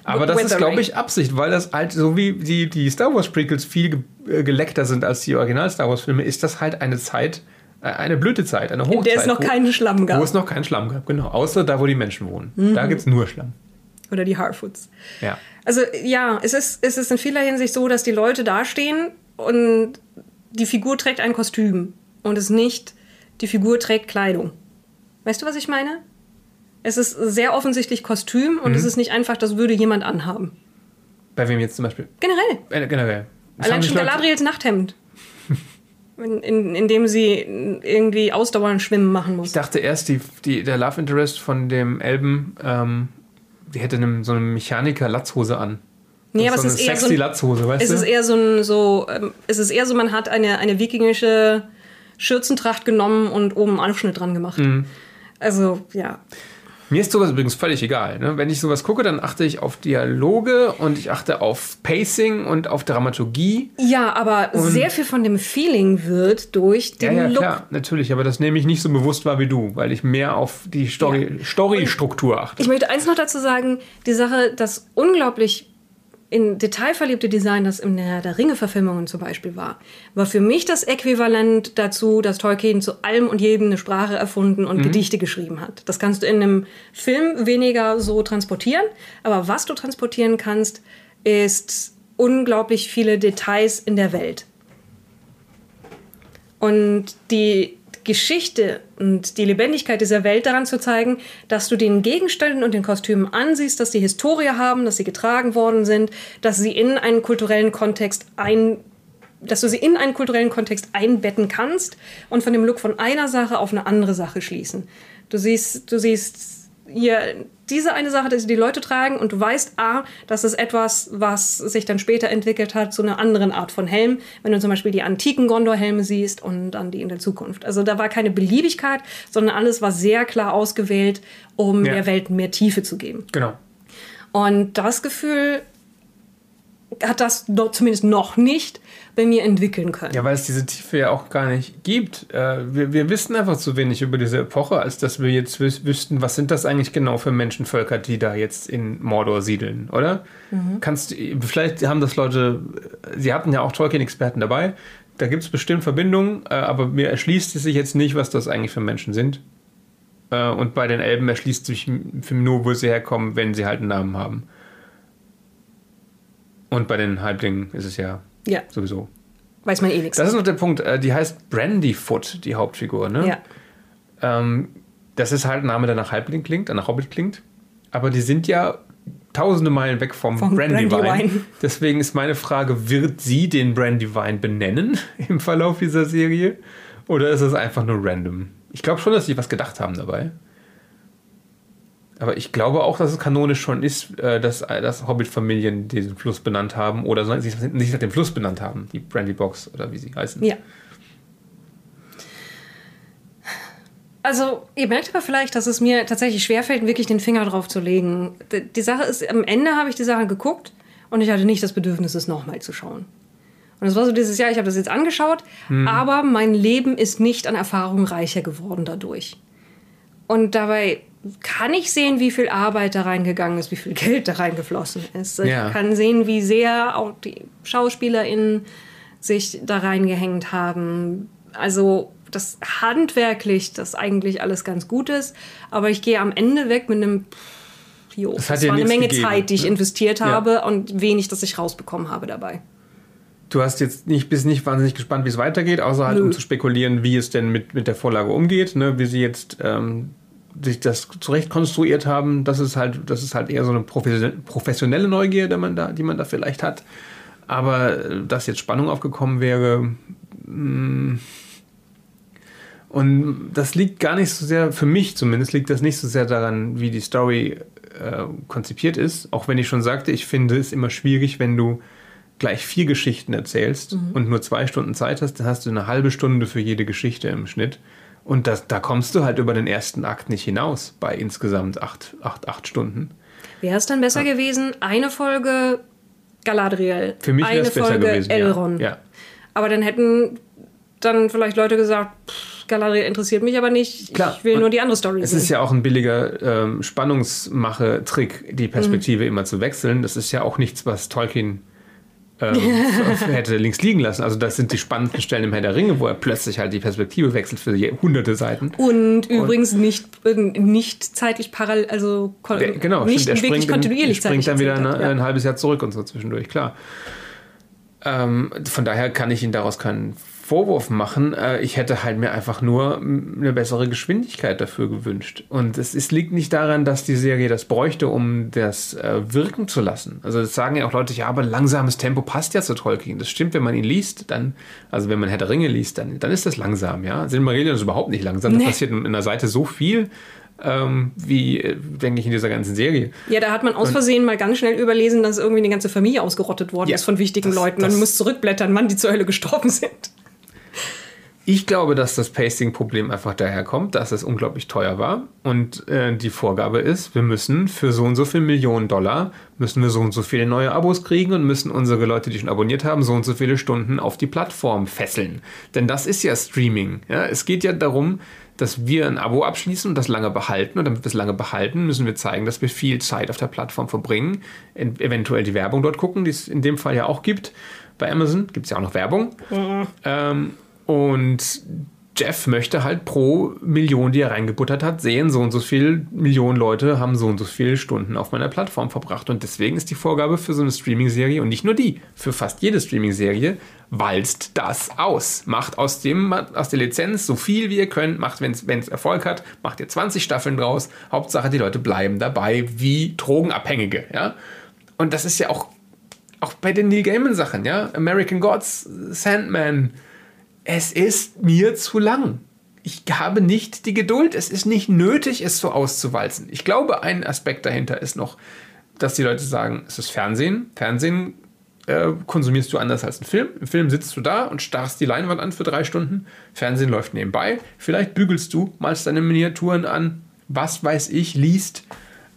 Aber das ist, glaube ich, Absicht, weil das halt, so wie die, die Star Wars Prequels viel ge äh, geleckter sind als die Original-Star Wars-Filme, ist das halt eine Zeit, eine Blütezeit, eine Hochzeit. Der es noch wo- keinen Schlamm gab. Wo es noch keinen Schlamm gab, genau. Außer da, wo die Menschen wohnen. Da gibt es nur Schlamm. Oder die Harfoots. Ja. Also ja, es ist, es ist in vieler Hinsicht so, dass die Leute dastehen und die Figur trägt ein Kostüm und es nicht, die Figur trägt Kleidung. Weißt du, was ich meine? Es ist sehr offensichtlich Kostüm und es ist nicht einfach, das würde jemand anhaben. Bei wem jetzt zum Beispiel? Generell. Äh, generell. Das Allein schon Galadriels Nachthemd. In, in, in dem sie irgendwie ausdauernd schwimmen machen muss. Ich dachte erst, die, die, der Love Interest von dem Elben, ähm, die hätte eine, so eine Mechaniker-Latzhose an. Nee, aber so es ist eher so sexy ein, Latzhose, weißt es du? ist eher so ein, so, ähm, es ist eher so, man hat eine, eine wikingische Schürzentracht genommen und oben einen Aufschnitt dran gemacht. Mhm. Also, ja. Mir ist sowas übrigens völlig egal. Ne? Wenn ich sowas gucke, dann achte ich auf Dialoge und ich achte auf Pacing und auf Dramaturgie. Ja, aber sehr viel von dem Feeling wird durch Ja, den ja, Look. klar, natürlich, aber das nehme ich nicht so bewusst wahr wie du, weil ich mehr auf die Story, Story-Struktur achte. Ich möchte eins noch dazu sagen, die Sache, das unglaublich in Detail verliebte Design, das in der, der Ringe-Verfilmungen zum Beispiel war, war für mich das Äquivalent dazu, dass Tolkien zu allem und jedem eine Sprache erfunden und Gedichte geschrieben hat. Das kannst du in einem Film weniger so transportieren, aber was du transportieren kannst, ist unglaublich viele Details in der Welt. Und die Geschichte und die Lebendigkeit dieser Welt daran zu zeigen, dass du den Gegenständen und den Kostümen ansiehst, dass sie Historie haben, dass sie getragen worden sind, dass sie in einen kulturellen Kontext ein dass du sie in einen kulturellen Kontext einbetten kannst und von dem Look von einer Sache auf eine andere Sache schließen. Du siehst, du siehst hier diese eine Sache, die die Leute tragen und du weißt, ah, das ist etwas, was sich dann später entwickelt hat zu einer anderen Art von Helm. Wenn du zum Beispiel die antiken Gondor-Helme siehst und dann die in der Zukunft. Also da war keine Beliebigkeit, sondern alles war sehr klar ausgewählt, um Ja. der Welt mehr Tiefe zu geben. Genau. Und das Gefühl hat das zumindest noch nicht bei mir entwickeln können. Ja, weil es diese Tiefe ja auch gar nicht gibt. Äh, wir, wir wissen einfach zu wenig über diese Epoche, als dass wir jetzt wüs wüssten, was sind das eigentlich genau für Menschenvölker, die da jetzt in Mordor siedeln, oder? Kannst du, vielleicht haben das Leute, sie hatten ja auch Tolkien-Experten dabei, da gibt es bestimmt Verbindungen, äh, aber mir erschließt es sich jetzt nicht, was das eigentlich für Menschen sind. Äh, und bei den Elben erschließt sich für nur, wo sie herkommen, wenn sie halt einen Namen haben. Und bei den Halblingen ist es ja Ja, sowieso weiß man eh nichts. das ist noch der Punkt. äh, Die heißt Brandyfoot, die Hauptfigur. Ne? ja. Ähm, das ist halt ein Name, der nach Halbling klingt, der nach Hobbit klingt. Aber die sind ja tausende Meilen weg vom, Vom Brandywine. Brandywine. Deswegen ist meine Frage, wird sie den Brandywine benennen im Verlauf dieser Serie? Oder ist es einfach nur random? Ich glaube schon, dass sie was gedacht haben dabei. Aber ich glaube auch, dass es kanonisch schon ist, äh, dass, äh, dass Hobbit-Familien diesen Fluss benannt haben oder sich nicht nach dem Fluss benannt haben, die Brandybox oder wie sie heißen. Ja. Also, ihr merkt aber vielleicht, dass es mir tatsächlich schwerfällt, wirklich den Finger drauf zu legen. Die Sache ist, am Ende habe ich die Sache geguckt und ich hatte nicht das Bedürfnis, es nochmal zu schauen. Und es war so dieses Jahr, ich habe das jetzt angeschaut, aber mein Leben ist nicht an Erfahrung reicher geworden dadurch. Und dabei kann ich sehen, wie viel Arbeit da reingegangen ist, wie viel Geld da reingeflossen ist. Ja. Ich kann sehen, wie sehr auch die SchauspielerInnen sich da reingehängt haben. Also das handwerklich, das eigentlich alles ganz gut ist. Aber ich gehe am Ende weg mit einem, pff, jo, Das das, war eine Menge gegeben, Zeit, die ich ne? investiert Ja. habe und wenig, das ich rausbekommen habe dabei. Du hast jetzt nicht, bist nicht wahnsinnig gespannt, wie es weitergeht, außer halt, Nö. um zu spekulieren, wie es denn mit, mit der Vorlage umgeht, ne? wie sie jetzt ähm, sich das zurecht konstruiert haben. Das ist halt, das ist halt eher so eine profession- professionelle Neugier, die man da, die man da vielleicht hat. Aber äh, dass jetzt Spannung aufgekommen wäre, mh, und das liegt gar nicht so sehr, für mich zumindest, liegt das nicht so sehr daran, wie die Story äh, konzipiert ist. Auch wenn ich schon sagte, ich finde es immer schwierig, wenn du gleich vier Geschichten erzählst und nur zwei Stunden Zeit hast, dann hast du eine halbe Stunde für jede Geschichte im Schnitt. Und das, da kommst du halt über den ersten Akt nicht hinaus bei insgesamt acht, acht, acht Stunden. Wäre es dann besser gewesen, eine Folge Galadriel, Für mich wäre eine es besser Folge gewesen. Elrond. Ja. ja. Aber dann hätten dann vielleicht Leute gesagt, pff, Galadriel interessiert mich aber nicht, Klar. ich will Und nur die andere Story Es sehen. ist ja auch ein billiger ähm, Spannungsmache-Trick, die Perspektive immer zu wechseln. Das ist ja auch nichts, was Tolkien ähm, hätte links liegen lassen. Also das sind die spannendsten Stellen im Herr der Ringe, wo er plötzlich halt die Perspektive wechselt für hunderte Seiten. und übrigens nicht, nicht zeitlich parallel, also Der, genau, nicht stimmt, wirklich kontinuierlich der springt dann wieder ne, hat, ein halbes Jahr zurück und so zwischendurch, klar. Ähm, von daher kann ich ihn daraus keinen Vorwurf machen. Äh, ich hätte halt mir einfach nur eine bessere Geschwindigkeit dafür gewünscht. Und es ist, liegt nicht daran, dass die Serie das bräuchte, um das äh, wirken zu lassen. Also das sagen ja auch Leute, ja, aber langsames Tempo passt ja zu Tolkien. Das stimmt, wenn man ihn liest, dann, also wenn man Herr der Ringe liest, dann, dann ist das langsam, ja. Silmarillion ist überhaupt nicht langsam. Nee. Da passiert in einer Seite so viel ähm, wie, äh, denke ich, in dieser ganzen Serie. Ja, da hat man aus Versehen mal ganz schnell überlesen, dass irgendwie eine ganze Familie ausgerottet worden ja, ist von wichtigen das, Leuten. Man muss zurückblättern, wann die zur Hölle gestorben sind. Ich glaube, dass das Pacing-Problem einfach daher kommt, dass es unglaublich teuer war und äh, die Vorgabe ist, wir müssen für so und so viel Millionen Dollar, müssen wir so und so viele neue Abos kriegen und müssen unsere Leute, die schon abonniert haben, so und so viele Stunden auf die Plattform fesseln. Denn das ist ja Streaming. Ja? Es geht ja darum, dass wir ein Abo abschließen und das lange behalten. Und damit wir es lange behalten, müssen wir zeigen, dass wir viel Zeit auf der Plattform verbringen, eventuell die Werbung dort gucken, die es in dem Fall ja auch gibt. Bei Amazon gibt es ja auch noch Werbung. Mhm. Ähm, und Jeff möchte halt pro Million, die er reingebuttert hat, sehen, so und so viele Millionen Leute haben so und so viele Stunden auf meiner Plattform verbracht. Und deswegen ist die Vorgabe für so eine Streaming-Serie und nicht nur die, für fast jede Streaming-Serie, walzt das aus. Macht aus, dem, aus der Lizenz so viel wie ihr könnt, macht, wenn es Erfolg hat, macht ihr 20 Staffeln draus. Hauptsache, die Leute bleiben dabei wie Drogenabhängige. Ja? Und das ist ja auch, auch bei den Neil Gaiman-Sachen, ja. American Gods, Sandman, es ist mir zu lang. Ich habe nicht die Geduld. Es ist nicht nötig, es so auszuwalzen. Ich glaube, ein Aspekt dahinter ist noch, dass die Leute sagen, es ist Fernsehen. Fernsehen äh, konsumierst du anders als ein Film. Im Film sitzt du da und starrst die Leinwand an für drei Stunden. Fernsehen läuft nebenbei. Vielleicht bügelst du, malst deine Miniaturen an, was weiß ich, liest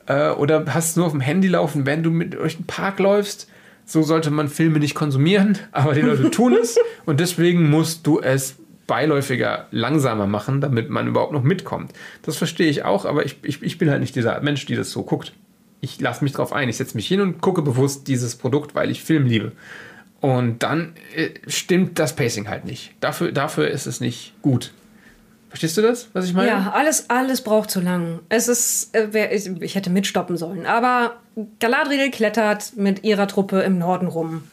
äh, oder hast nur auf dem Handy laufen, wenn du mit durch den Park läufst so sollte man Filme nicht konsumieren, aber die Leute tun es und deswegen musst du es beiläufiger langsamer machen, damit man überhaupt noch mitkommt. Das verstehe ich auch, aber ich, ich, ich bin halt nicht dieser Mensch, die das so guckt. Ich lasse mich drauf ein, ich setze mich hin und gucke bewusst dieses Produkt, weil ich Film liebe. Und dann äh, stimmt das Pacing halt nicht. Dafür, dafür ist es nicht gut. Verstehst du das, was ich meine? Ja, alles, alles braucht zu lang. Es ist, äh, ich hätte mitstoppen sollen. Aber Galadriel klettert mit ihrer Truppe im Norden rum.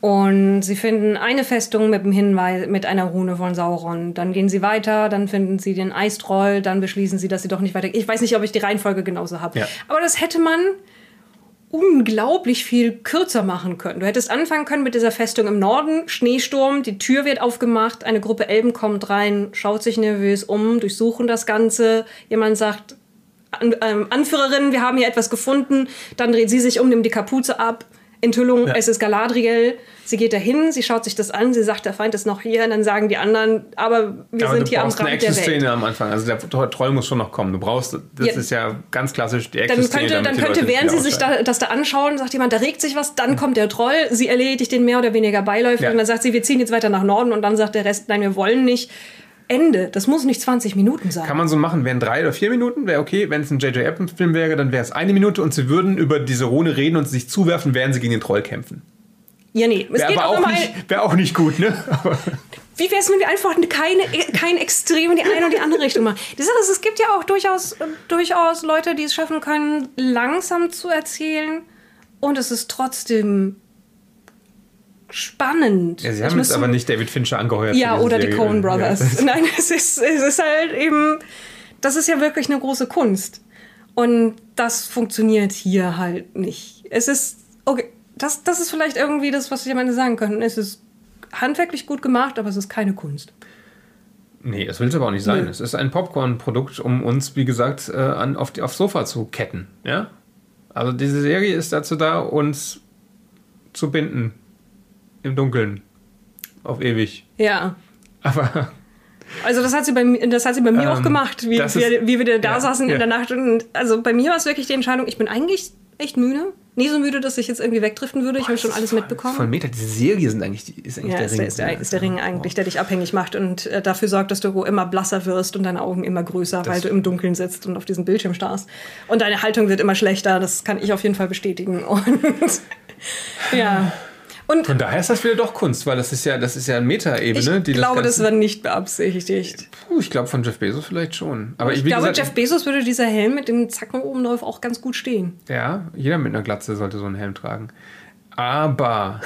Und sie finden eine Festung mit dem Hinweis, mit einer Rune von Sauron. Dann gehen sie weiter, dann finden sie den Eistroll, dann beschließen sie, dass sie doch nicht weiter. Ich weiß nicht, ob ich die Reihenfolge genauso habe. Ja. Aber das hätte man unglaublich viel kürzer machen können. Du hättest anfangen können mit dieser Festung im Norden, Schneesturm, die Tür wird aufgemacht, eine Gruppe Elben kommt rein, schaut sich nervös um, durchsuchen das Ganze. Jemand sagt, An ähm, Anführerin, wir haben hier etwas gefunden. Dann dreht sie sich um, nimmt die Kapuze ab. Enthüllung, ja. es ist Galadriel. Sie geht dahin, sie schaut sich das an, sie sagt, der Feind ist noch hier. Und dann sagen die anderen, aber wir aber sind hier am Rand eine der Welt. am Anfang. Also der Troll muss schon noch kommen. Du brauchst, das ja. ist ja ganz klassisch die Action-Szene. Dann könnte, dann könnte während sie sich da, das da anschauen, sagt jemand, da regt sich was, dann mhm. kommt der Troll, sie erledigt den mehr oder weniger beiläufig ja. und dann sagt sie, wir ziehen jetzt weiter nach Norden und dann sagt der Rest, nein, wir wollen nicht. Ende. Das muss nicht 20 Minuten sein. Kann man so machen, wären drei oder vier Minuten, wäre okay. Wenn es ein J.J. Abrams-Film wäre, dann wäre es eine Minute und sie würden über diese Rune reden und sich zuwerfen, während sie gegen den Troll kämpfen. Ja, nee. Wäre aber auch, auch nicht, wär auch nicht gut, ne? Wie wäre es, wenn wir einfach keine, kein Extrem in die eine oder die andere Richtung machen? Die Sache ist, es gibt ja auch durchaus, durchaus Leute, die es schaffen können, langsam zu erzählen. Und es ist trotzdem spannend. Ja, sie haben jetzt aber nicht David Fincher angeheuert. Ja, oder die Coen Brothers. Ja. Nein, es ist, es ist halt eben, das ist ja wirklich eine große Kunst. Und das funktioniert hier halt nicht. Es ist, okay, das, das ist vielleicht irgendwie das, was ich am Ende sagen könnte. Es ist handwerklich gut gemacht, aber es ist keine Kunst. Nee, es will es aber auch nicht sein. Nee. Es ist ein Popcorn-Produkt, um uns, wie gesagt, äh, an, auf die, aufs Sofa zu ketten. Ja? Also diese Serie ist dazu da, uns zu binden. Im Dunkeln. Auf ewig. Ja. Aber. Also das hat sie bei, das hat sie bei mir ähm, auch gemacht, wie, ist, wir, wie wir da ja, saßen ja. in der Nacht. Und also bei mir war es wirklich die Entscheidung, ich bin eigentlich echt müde. Nie so müde, dass ich jetzt irgendwie wegdriften würde. Ich habe schon alles mitbekommen. Von Meta, diese Serie sind eigentlich, ist eigentlich ja, der ist Ring. Ist der, ist der Ring eigentlich, der dich abhängig macht und äh, dafür sorgt, dass du immer blasser wirst und deine Augen immer größer, das weil du im Dunkeln sitzt und auf diesem Bildschirm starrst. Und deine Haltung wird immer schlechter. Das kann ich auf jeden Fall bestätigen. Und ja. Und Von daher ist das wieder doch Kunst, weil das ist ja, das ist ja eine Meta-Ebene. Ich glaube, das, das, war nicht beabsichtigt. Puh, ich glaube, von Jeff Bezos vielleicht schon. Aber ich, ich glaube, gesagt, Jeff Bezos würde dieser Helm mit dem Zacken oben drauf auch ganz gut stehen. Ja, jeder mit einer Glatze sollte so einen Helm tragen. Aber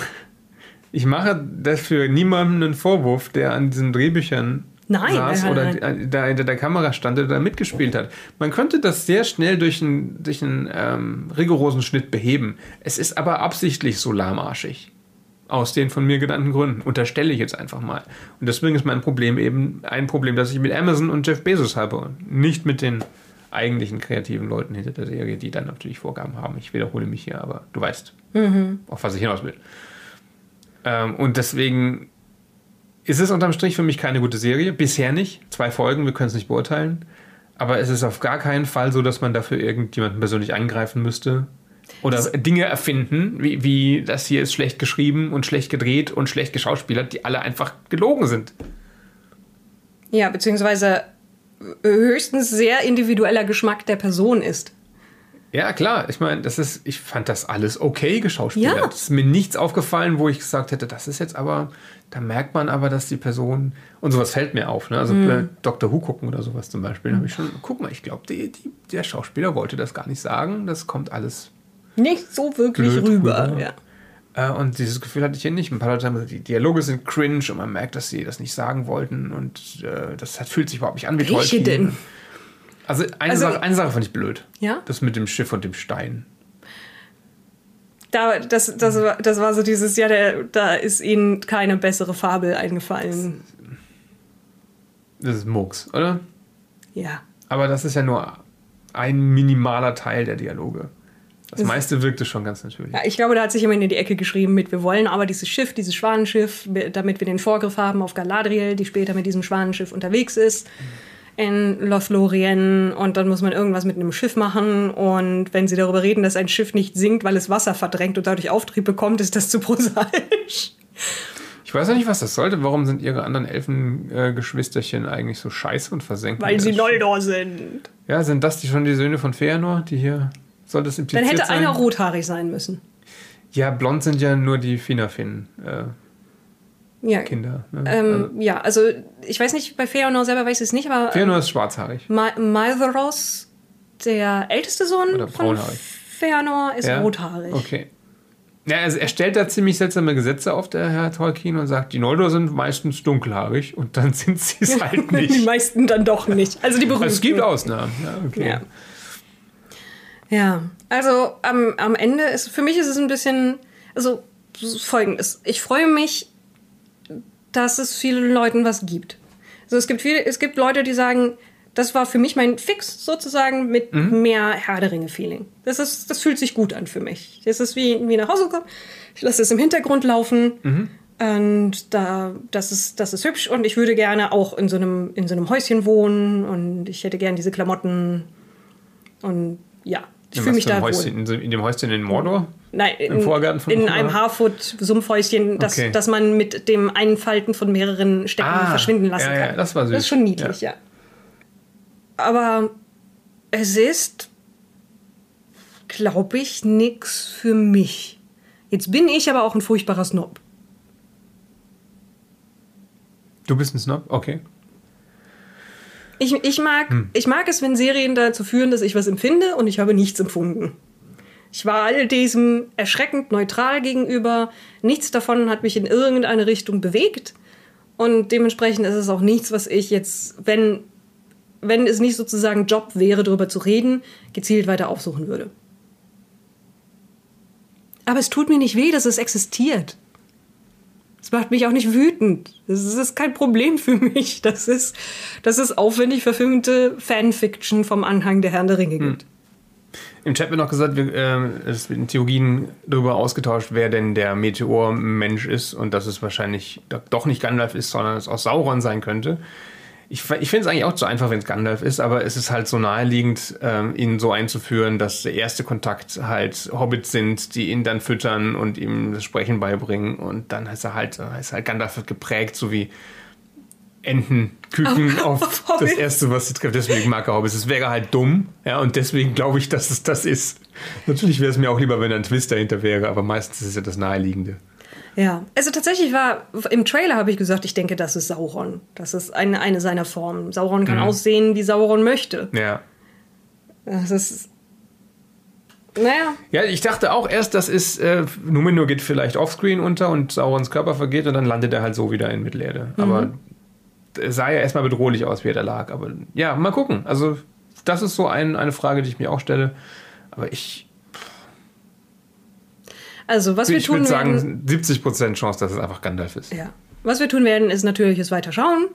ich mache dafür niemandem einen Vorwurf, der an diesen Drehbüchern Nein, saß nein, oder nein. da hinter der Kamera stand oder da mitgespielt hat. Man könnte das sehr schnell durch einen, durch einen ähm, rigorosen Schnitt beheben. Es ist aber absichtlich so lahmarschig. Aus den von mir genannten Gründen. Unterstelle ich jetzt einfach mal. Und deswegen ist mein Problem eben ein Problem, das ich mit Amazon und Jeff Bezos habe. Und nicht mit den eigentlichen kreativen Leuten hinter der Serie, die dann natürlich Vorgaben haben. Ich wiederhole mich hier, aber du weißt, auf was ich hinaus will. Ähm, und deswegen ist es unterm Strich für mich keine gute Serie. Bisher nicht. Zwei Folgen, wir können es nicht beurteilen. Aber es ist auf gar keinen Fall so, dass man dafür irgendjemanden persönlich angreifen müsste. Oder Dinge erfinden, wie, wie das hier ist schlecht geschrieben und schlecht gedreht und schlecht geschauspielert, die alle einfach gelogen sind. Ja, beziehungsweise höchstens sehr individueller Geschmack der Person ist. Ja, klar. Ich meine, das ist, ich fand das alles okay geschauspielert. Ja. Es ist mir nichts aufgefallen, wo ich gesagt hätte, das ist jetzt aber, da merkt man aber, dass die Person, und sowas fällt mir auf, ne? Also äh, Dr. Who gucken oder sowas zum Beispiel, da habe ich schon, guck mal, ich glaube, der Schauspieler wollte das gar nicht sagen. Das kommt alles Nicht so wirklich Blöd rüber. rüber. Ja. Äh, und dieses Gefühl hatte ich hier nicht. Ein paar Leute haben gesagt, die Dialoge sind cringe und man merkt, dass sie das nicht sagen wollten und äh, das hat, fühlt sich überhaupt nicht an wie Welche denn? Also eine, Also- Sache, eine Sache fand ich blöd. Ja? Das mit dem Schiff und dem Stein. Da, das, das, war, das war so dieses, ja, der, da ist ihnen keine bessere Fabel eingefallen. Das ist Murks, oder? Ja. Aber das ist ja nur ein minimaler Teil der Dialoge. Das Das- meiste wirkte schon ganz natürlich. ja. Ich glaube, da hat sich jemand in die Ecke geschrieben mit, wir wollen aber dieses Schiff, dieses Schwanenschiff, damit wir den Vorgriff haben auf Galadriel, die später mit diesem Schwanenschiff unterwegs ist in Lothlorien und dann muss man irgendwas mit einem Schiff machen und wenn sie darüber reden, dass ein Schiff nicht sinkt, weil es Wasser verdrängt und dadurch Auftrieb bekommt, ist das zu prosaisch. Ich weiß ja nicht, was das sollte. Warum sind ihre anderen Elfengeschwisterchen eigentlich so scheiße und versenken? Weil sie? Noldor sind. Ja, sind das die schon die Söhne von Feanor, die hier. Soll das impliziert Dann hätte sein? einer rothaarig sein müssen. Ja, blond sind ja nur die Finafin-Kinder. Ja. ne? Ähm, ja, also ich weiß nicht, bei Feanor selber weiß ich es nicht, aber Feanor ist schwarzhaarig. Ma Malvaros, der älteste Sohn Oder von. Feanor, ist Ja? rothaarig. Okay. Ja, also er stellt da ziemlich seltsame Gesetze auf, der Herr Tolkien, und sagt, die Noldor sind meistens dunkelhaarig und dann sind sie es halt Die nicht. meisten dann doch nicht. Also die berühmten. es gibt Ausnahmen. Ja, okay. Ja. Ja, also am, am Ende ist für mich ist es ein bisschen, also folgendes. Ich freue mich, dass es vielen Leuten was gibt. Also es gibt viele, es gibt Leute, die sagen, das war für mich mein Fix sozusagen mit mehr Herr der Ringe-Feeling. Das, ist, das fühlt sich gut an für mich. Das ist wie, wie nach Hause kommen. Ich lasse es im Hintergrund laufen. Und da, das ist, das ist hübsch. Und ich würde gerne auch in so einem, in so einem Häuschen wohnen. Und ich hätte gerne diese Klamotten. Und ja, ich In fühle mich da wohl. Häuschen? So- in dem Häuschen in Mordor? Nein, in, Vorgarten von in Mordor? einem Harfoot-Sumpfhäuschen, das, Okay. das man mit dem Einfalten von mehreren Stecken Ah, verschwinden lassen ja, ja, kann. das war süß. Das ist schon niedlich, ja. Aber es ist, glaube ich, nichts für mich. Jetzt bin ich aber auch ein furchtbarer Snob. Du bist ein Snob? Okay. Ich, ich, mag, Hm. ich mag es, wenn Serien dazu führen, dass ich was empfinde und ich habe nichts empfunden. Ich war all diesem erschreckend neutral gegenüber. Nichts davon hat mich in irgendeine Richtung bewegt. Und dementsprechend ist es auch nichts, was ich jetzt, wenn, wenn es nicht sozusagen Job wäre, darüber zu reden, gezielt weiter aufsuchen würde. Aber es tut mir nicht weh, dass es existiert. Es macht mich auch nicht wütend. Das ist, das kein Problem für mich. Das ist, das ist aufwendig verfilmte Fanfiction vom Anhang der Herrn der Ringe gibt. Im Chat wird noch gesagt, wir, äh, es wird in Theorien darüber ausgetauscht, wer denn der Meteormensch ist und dass es wahrscheinlich doch nicht Gandalf ist, sondern es auch Sauron sein könnte. Ich, ich finde es eigentlich auch zu einfach, wenn es Gandalf ist, aber es ist halt so naheliegend, ähm, ihn so einzuführen, dass der erste Kontakt halt Hobbits sind, die ihn dann füttern und ihm das Sprechen beibringen und dann heißt er halt, heißt halt Gandalf wird geprägt, so wie Enten, Küken Auf- auf, auf das erste, was sie trifft. Deswegen mag er Hobbits. Es wäre halt dumm, ja, und deswegen glaube ich, dass es das ist. Natürlich wäre es mir auch lieber, wenn ein Twist dahinter wäre, aber meistens ist es ja das Naheliegende. Ja, also tatsächlich war, im Trailer habe ich gesagt, ich denke, das ist Sauron. Das ist eine, eine seiner Formen. Sauron kann aussehen, wie Sauron möchte. Ja. Das ist. Naja. Ja, ich dachte auch erst, das ist, äh, Numenor geht vielleicht offscreen unter und Saurons Körper vergeht und dann landet er halt so wieder in Mittelerde. Mhm. Aber es sah ja erstmal bedrohlich aus, wie er da lag. Aber ja, mal gucken. Also, das ist so ein, eine Frage, die ich mir auch stelle. Aber ich, Also, was wir ich tun würde werden. sagen, 70% Chance, dass es einfach Gandalf ist. Ja. Was wir tun werden, ist natürlich es weiter schauen.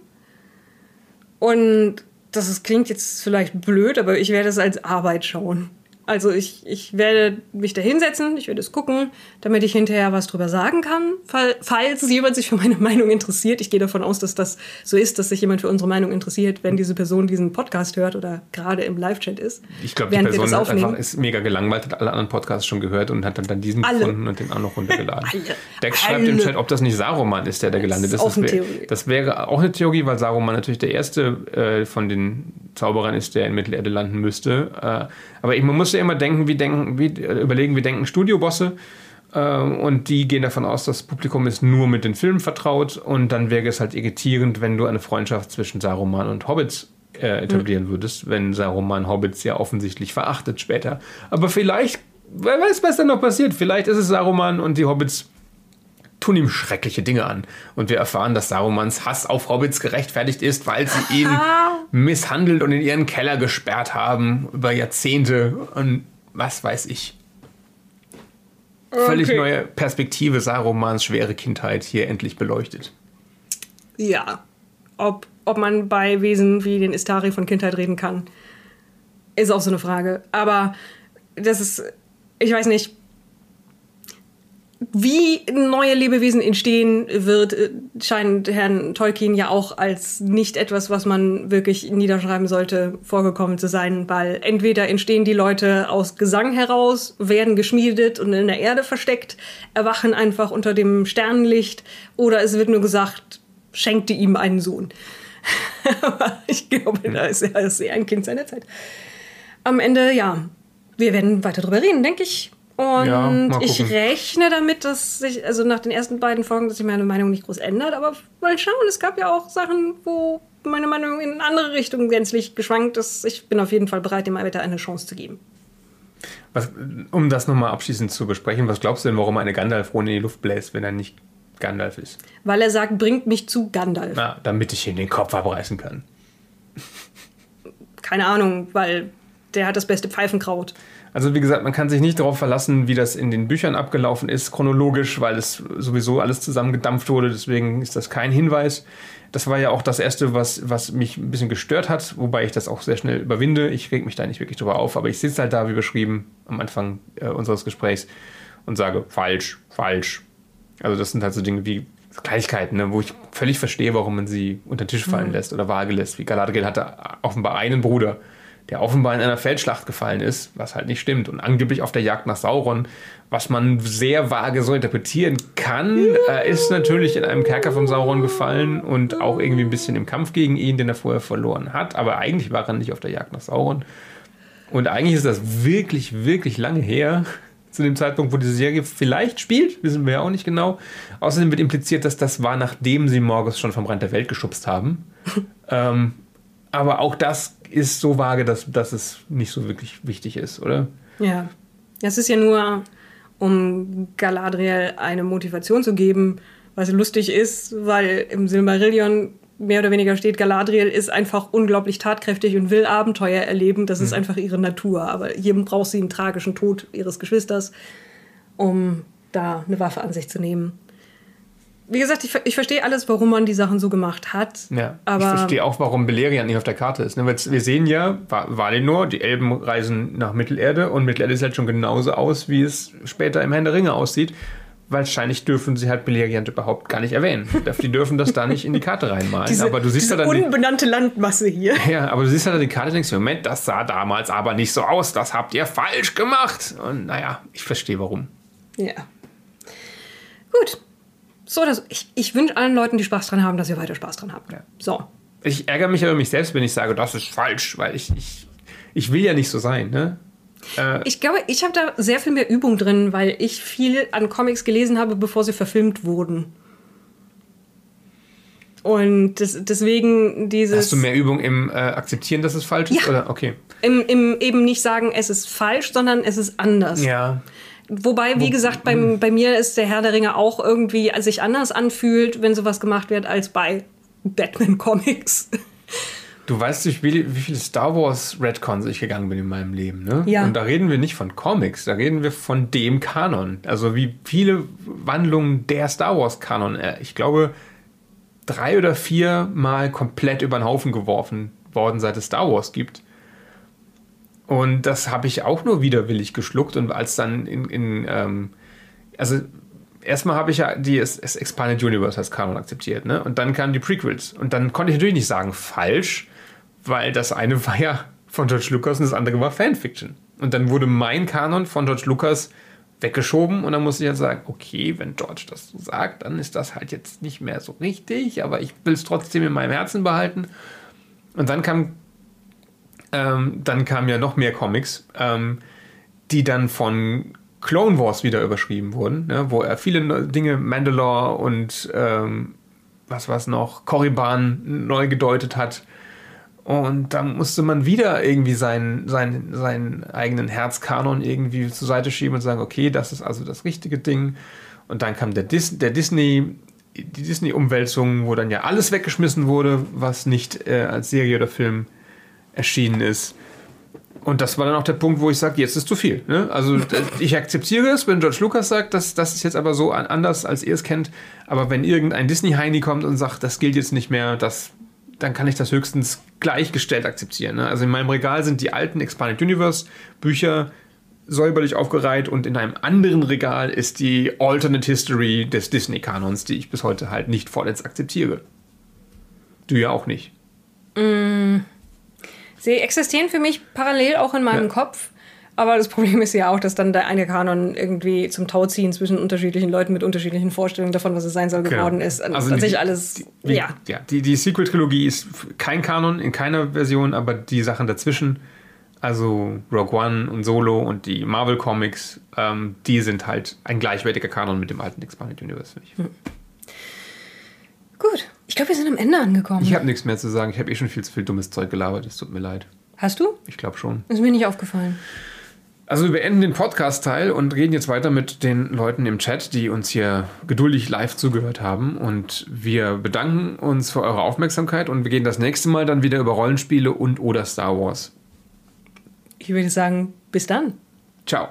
Und das ist, klingt jetzt vielleicht blöd, aber ich werde es als Arbeit schauen. Also ich, ich werde mich da hinsetzen, ich werde es gucken, damit ich hinterher was drüber sagen kann, fall, falls jemand sich für meine Meinung interessiert. Ich gehe davon aus, dass das so ist, dass sich jemand für unsere Meinung interessiert, wenn diese Person diesen Podcast hört oder gerade im Live-Chat ist. Ich glaube, die Person das hat einfach, ist mega gelangweilt, hat alle anderen Podcasts schon gehört und hat dann, dann diesen Alle. gefunden und den auch noch runtergeladen. Alle. Dex schreibt im. Chat, ob das nicht Saruman ist, der da gelandet ist ist. auch Das, eine wär, das wäre auch eine Theorie, weil Saruman natürlich der erste äh, von den Zauberern ist, der in Mittelerde landen müsste. Äh, aber ich, man muss ja immer denken, wie denken, wie, äh, überlegen, wie denken Studiobosse. Äh, und die gehen davon aus, das Publikum ist nur mit den Filmen vertraut und dann wäre es halt irritierend, wenn du eine Freundschaft zwischen Saruman und Hobbits äh, etablieren würdest, wenn Saruman Hobbits ja offensichtlich verachtet später. Aber vielleicht, wer weiß, was dann noch passiert. Vielleicht ist es Saruman und die Hobbits tun ihm schreckliche Dinge an. Und wir erfahren, dass Sarumans Hass auf Hobbits gerechtfertigt ist, weil sie ihn misshandelt und in ihren Keller gesperrt haben über Jahrzehnte und was weiß ich. Völlig Okay. neue Perspektive Sarumans schwere Kindheit hier endlich beleuchtet. Ja. Ob, ob man bei Wesen wie den Istari von Kindheit reden kann, ist auch so eine Frage. Aber das ist, ich weiß nicht, wie neue Lebewesen entstehen wird, äh, scheint Herrn Tolkien ja auch als nicht etwas, was man wirklich niederschreiben sollte, vorgekommen zu sein, weil entweder entstehen die Leute aus Gesang heraus, werden geschmiedet und in der Erde versteckt, erwachen einfach unter dem Sternenlicht, oder es wird nur gesagt, schenkte ihm einen Sohn. Aber ich glaube, da ist er sehr ein Kind seiner Zeit. Am Ende, ja, wir werden weiter drüber reden, denke ich. Und Ja, ich rechne damit, dass sich, also nach den ersten beiden Folgen, dass sich meine Meinung nicht groß ändert. Aber mal schauen, es gab ja auch Sachen, wo meine Meinung in eine andere Richtung gänzlich geschwankt ist. Ich bin auf jeden Fall bereit, dem weiter eine Chance zu geben. Was, um das nochmal abschließend zu besprechen, was glaubst du denn, warum eine Gandalf-Rune in die Luft bläst, wenn er nicht Gandalf ist? Weil er sagt, bringt mich zu Gandalf. Na, damit ich ihm den Kopf abreißen kann. Keine Ahnung, weil der hat das beste Pfeifenkraut. Also wie gesagt, man kann sich nicht darauf verlassen, wie das in den Büchern abgelaufen ist, chronologisch, weil es sowieso alles zusammengedampft wurde. Deswegen ist das kein Hinweis. Das war ja auch das Erste, was, was mich ein bisschen gestört hat, wobei ich das auch sehr schnell überwinde. Ich reg mich da nicht wirklich drüber auf, aber ich sitze halt da, wie beschrieben, am Anfang äh, unseres Gesprächs und sage, falsch, falsch. Also das sind halt so Dinge wie Kleinigkeiten, ne, wo ich völlig verstehe, warum man sie unter den Tisch fallen lässt oder vage lässt. Wie Galadriel hatte offenbar einen Bruder, der offenbar in einer Feldschlacht gefallen ist, was halt nicht stimmt. Und angeblich auf der Jagd nach Sauron, was man sehr vage so interpretieren kann, er ist natürlich in einem Kerker von Sauron gefallen und auch irgendwie ein bisschen im Kampf gegen ihn, den er vorher verloren hat. Aber eigentlich war er nicht auf der Jagd nach Sauron. Und eigentlich ist das wirklich, wirklich lange her, zu dem Zeitpunkt, wo diese Serie vielleicht spielt, wissen wir ja auch nicht genau. Außerdem wird impliziert, dass das war, nachdem sie Morgus schon vom Rand der Welt geschubst haben. ähm, aber auch das ist so vage, dass, dass es nicht so wirklich wichtig ist, oder? Ja. Das ist ja nur, um Galadriel eine Motivation zu geben, was lustig ist, weil im Silmarillion mehr oder weniger steht, Galadriel ist einfach unglaublich tatkräftig und will Abenteuer erleben. Das ist einfach ihre Natur. Aber hier braucht sie einen tragischen Tod ihres Geschwisters, um da eine Waffe an sich zu nehmen. Wie gesagt, ich, ich verstehe alles, warum man die Sachen so gemacht hat. Ja, aber ich verstehe auch, warum Beleriand nicht auf der Karte ist. Ne? Wir sehen ja, Va- Valinor, die Elben reisen nach Mittelerde und Mittelerde sieht halt schon genauso aus, wie es später im Herrn der Ringe aussieht. Wahrscheinlich dürfen sie halt Beleriand überhaupt gar nicht erwähnen. Die dürfen das da nicht in die Karte reinmalen. diese, aber du siehst diese ja dann die, unbenannte Landmasse hier. ja, aber du siehst halt die Karte und denkst, Moment, das sah damals aber nicht so aus. Das habt ihr falsch gemacht. Und naja, ich verstehe warum. Ja. Gut. So, das, ich, ich wünsche allen Leuten, die Spaß dran haben, dass ihr weiter Spaß dran habt. Ja. So. Ich ärgere mich über mich selbst, wenn ich sage, das ist falsch, weil ich, ich, ich will ja nicht so sein. Ne? Ich glaube, ich habe da sehr viel mehr Übung drin, weil ich viel an Comics gelesen habe, bevor sie verfilmt wurden. Und das, deswegen dieses. Hast du mehr Übung im äh, Akzeptieren, dass es falsch ist? Ja. Oder? Okay. Im, Im eben nicht sagen, es ist falsch, sondern es ist anders. Ja. Wobei, wie gesagt, beim, bei mir ist der Herr der Ringe auch irgendwie sich anders anfühlt, wenn sowas gemacht wird, als bei Batman-Comics. Du weißt nicht, wie, wie viele Star Wars Redcons ich gegangen bin in meinem Leben, ne? Ja. Und da reden wir nicht von Comics, da reden wir von dem Kanon. Also wie viele Wandlungen der Star Wars Kanon, äh, ich glaube, drei oder vier Mal komplett über den Haufen geworfen worden, seit es Star Wars gibt. Und das habe ich auch nur widerwillig geschluckt und als dann in, in ähm, also erstmal habe ich ja die das das Expanded Universe als Kanon akzeptiert, ne? Und dann kamen die Prequels. Und dann konnte ich natürlich nicht sagen, falsch, weil das eine war ja von George Lucas und das andere war Fanfiction. Und dann wurde mein Kanon von George Lucas weggeschoben und dann musste ich ja sagen, okay, wenn George das so sagt, dann ist das halt jetzt nicht mehr so richtig, aber ich will es trotzdem in meinem Herzen behalten. Und dann kam, ähm, dann kamen ja noch mehr Comics, ähm, die dann von Clone Wars wieder überschrieben wurden, ne, wo er viele Dinge, Mandalore und ähm, was war es noch, Korriban neu gedeutet hat. Und da musste man wieder irgendwie seinen, seinen, seinen eigenen Herzkanon irgendwie zur Seite schieben und sagen, okay, das ist also das richtige Ding. Und dann kam der, Dis der Disney, die Disney-Umwälzung, wo dann ja alles weggeschmissen wurde, was nicht äh, als Serie oder Film erschienen ist. Und das war dann auch der Punkt, wo ich sage, jetzt ist zu viel. Ne? Also ich akzeptiere es, wenn George Lucas sagt, dass das ist jetzt aber so an- anders, als ihr es kennt. Aber wenn irgendein Disney-Heini kommt und sagt, das gilt jetzt nicht mehr, das, dann kann ich das höchstens gleichgestellt akzeptieren. Ne? Also in meinem Regal sind die alten Expanded Universe Bücher säuberlich aufgereiht und in einem anderen Regal ist die Alternate History des Disney-Kanons, die ich bis heute halt nicht vollends akzeptiere. Du ja auch nicht. Sie existieren für mich parallel auch in meinem Ja. Kopf. Aber das Problem ist ja auch, dass dann der eine Kanon irgendwie zum Tauziehen zwischen unterschiedlichen Leuten mit unterschiedlichen Vorstellungen davon, was es sein soll, geworden Genau. ist. Und Also tatsächlich die- alles, Die, ja. ja. Die, die Sequel-Trilogie ist kein Kanon in keiner Version, aber die Sachen dazwischen, also Rogue One und Solo und die Marvel-Comics, ähm, die sind halt ein gleichwertiger Kanon mit dem alten Expanded Universe. finde Hm. Gut, ich glaube, wir sind am Ende angekommen. ich habe nichts mehr zu sagen. Ich habe eh schon viel zu viel dummes Zeug gelabert. Es tut mir leid. Hast du? Ich glaube schon. Ist mir nicht aufgefallen. Also wir beenden den Podcast-Teil und reden jetzt weiter mit den Leuten im Chat, die uns hier geduldig live zugehört haben. Und wir bedanken uns für eure Aufmerksamkeit und wir gehen das nächste Mal dann wieder über Rollenspiele und oder Star Wars. Ich würde sagen, bis dann. Ciao.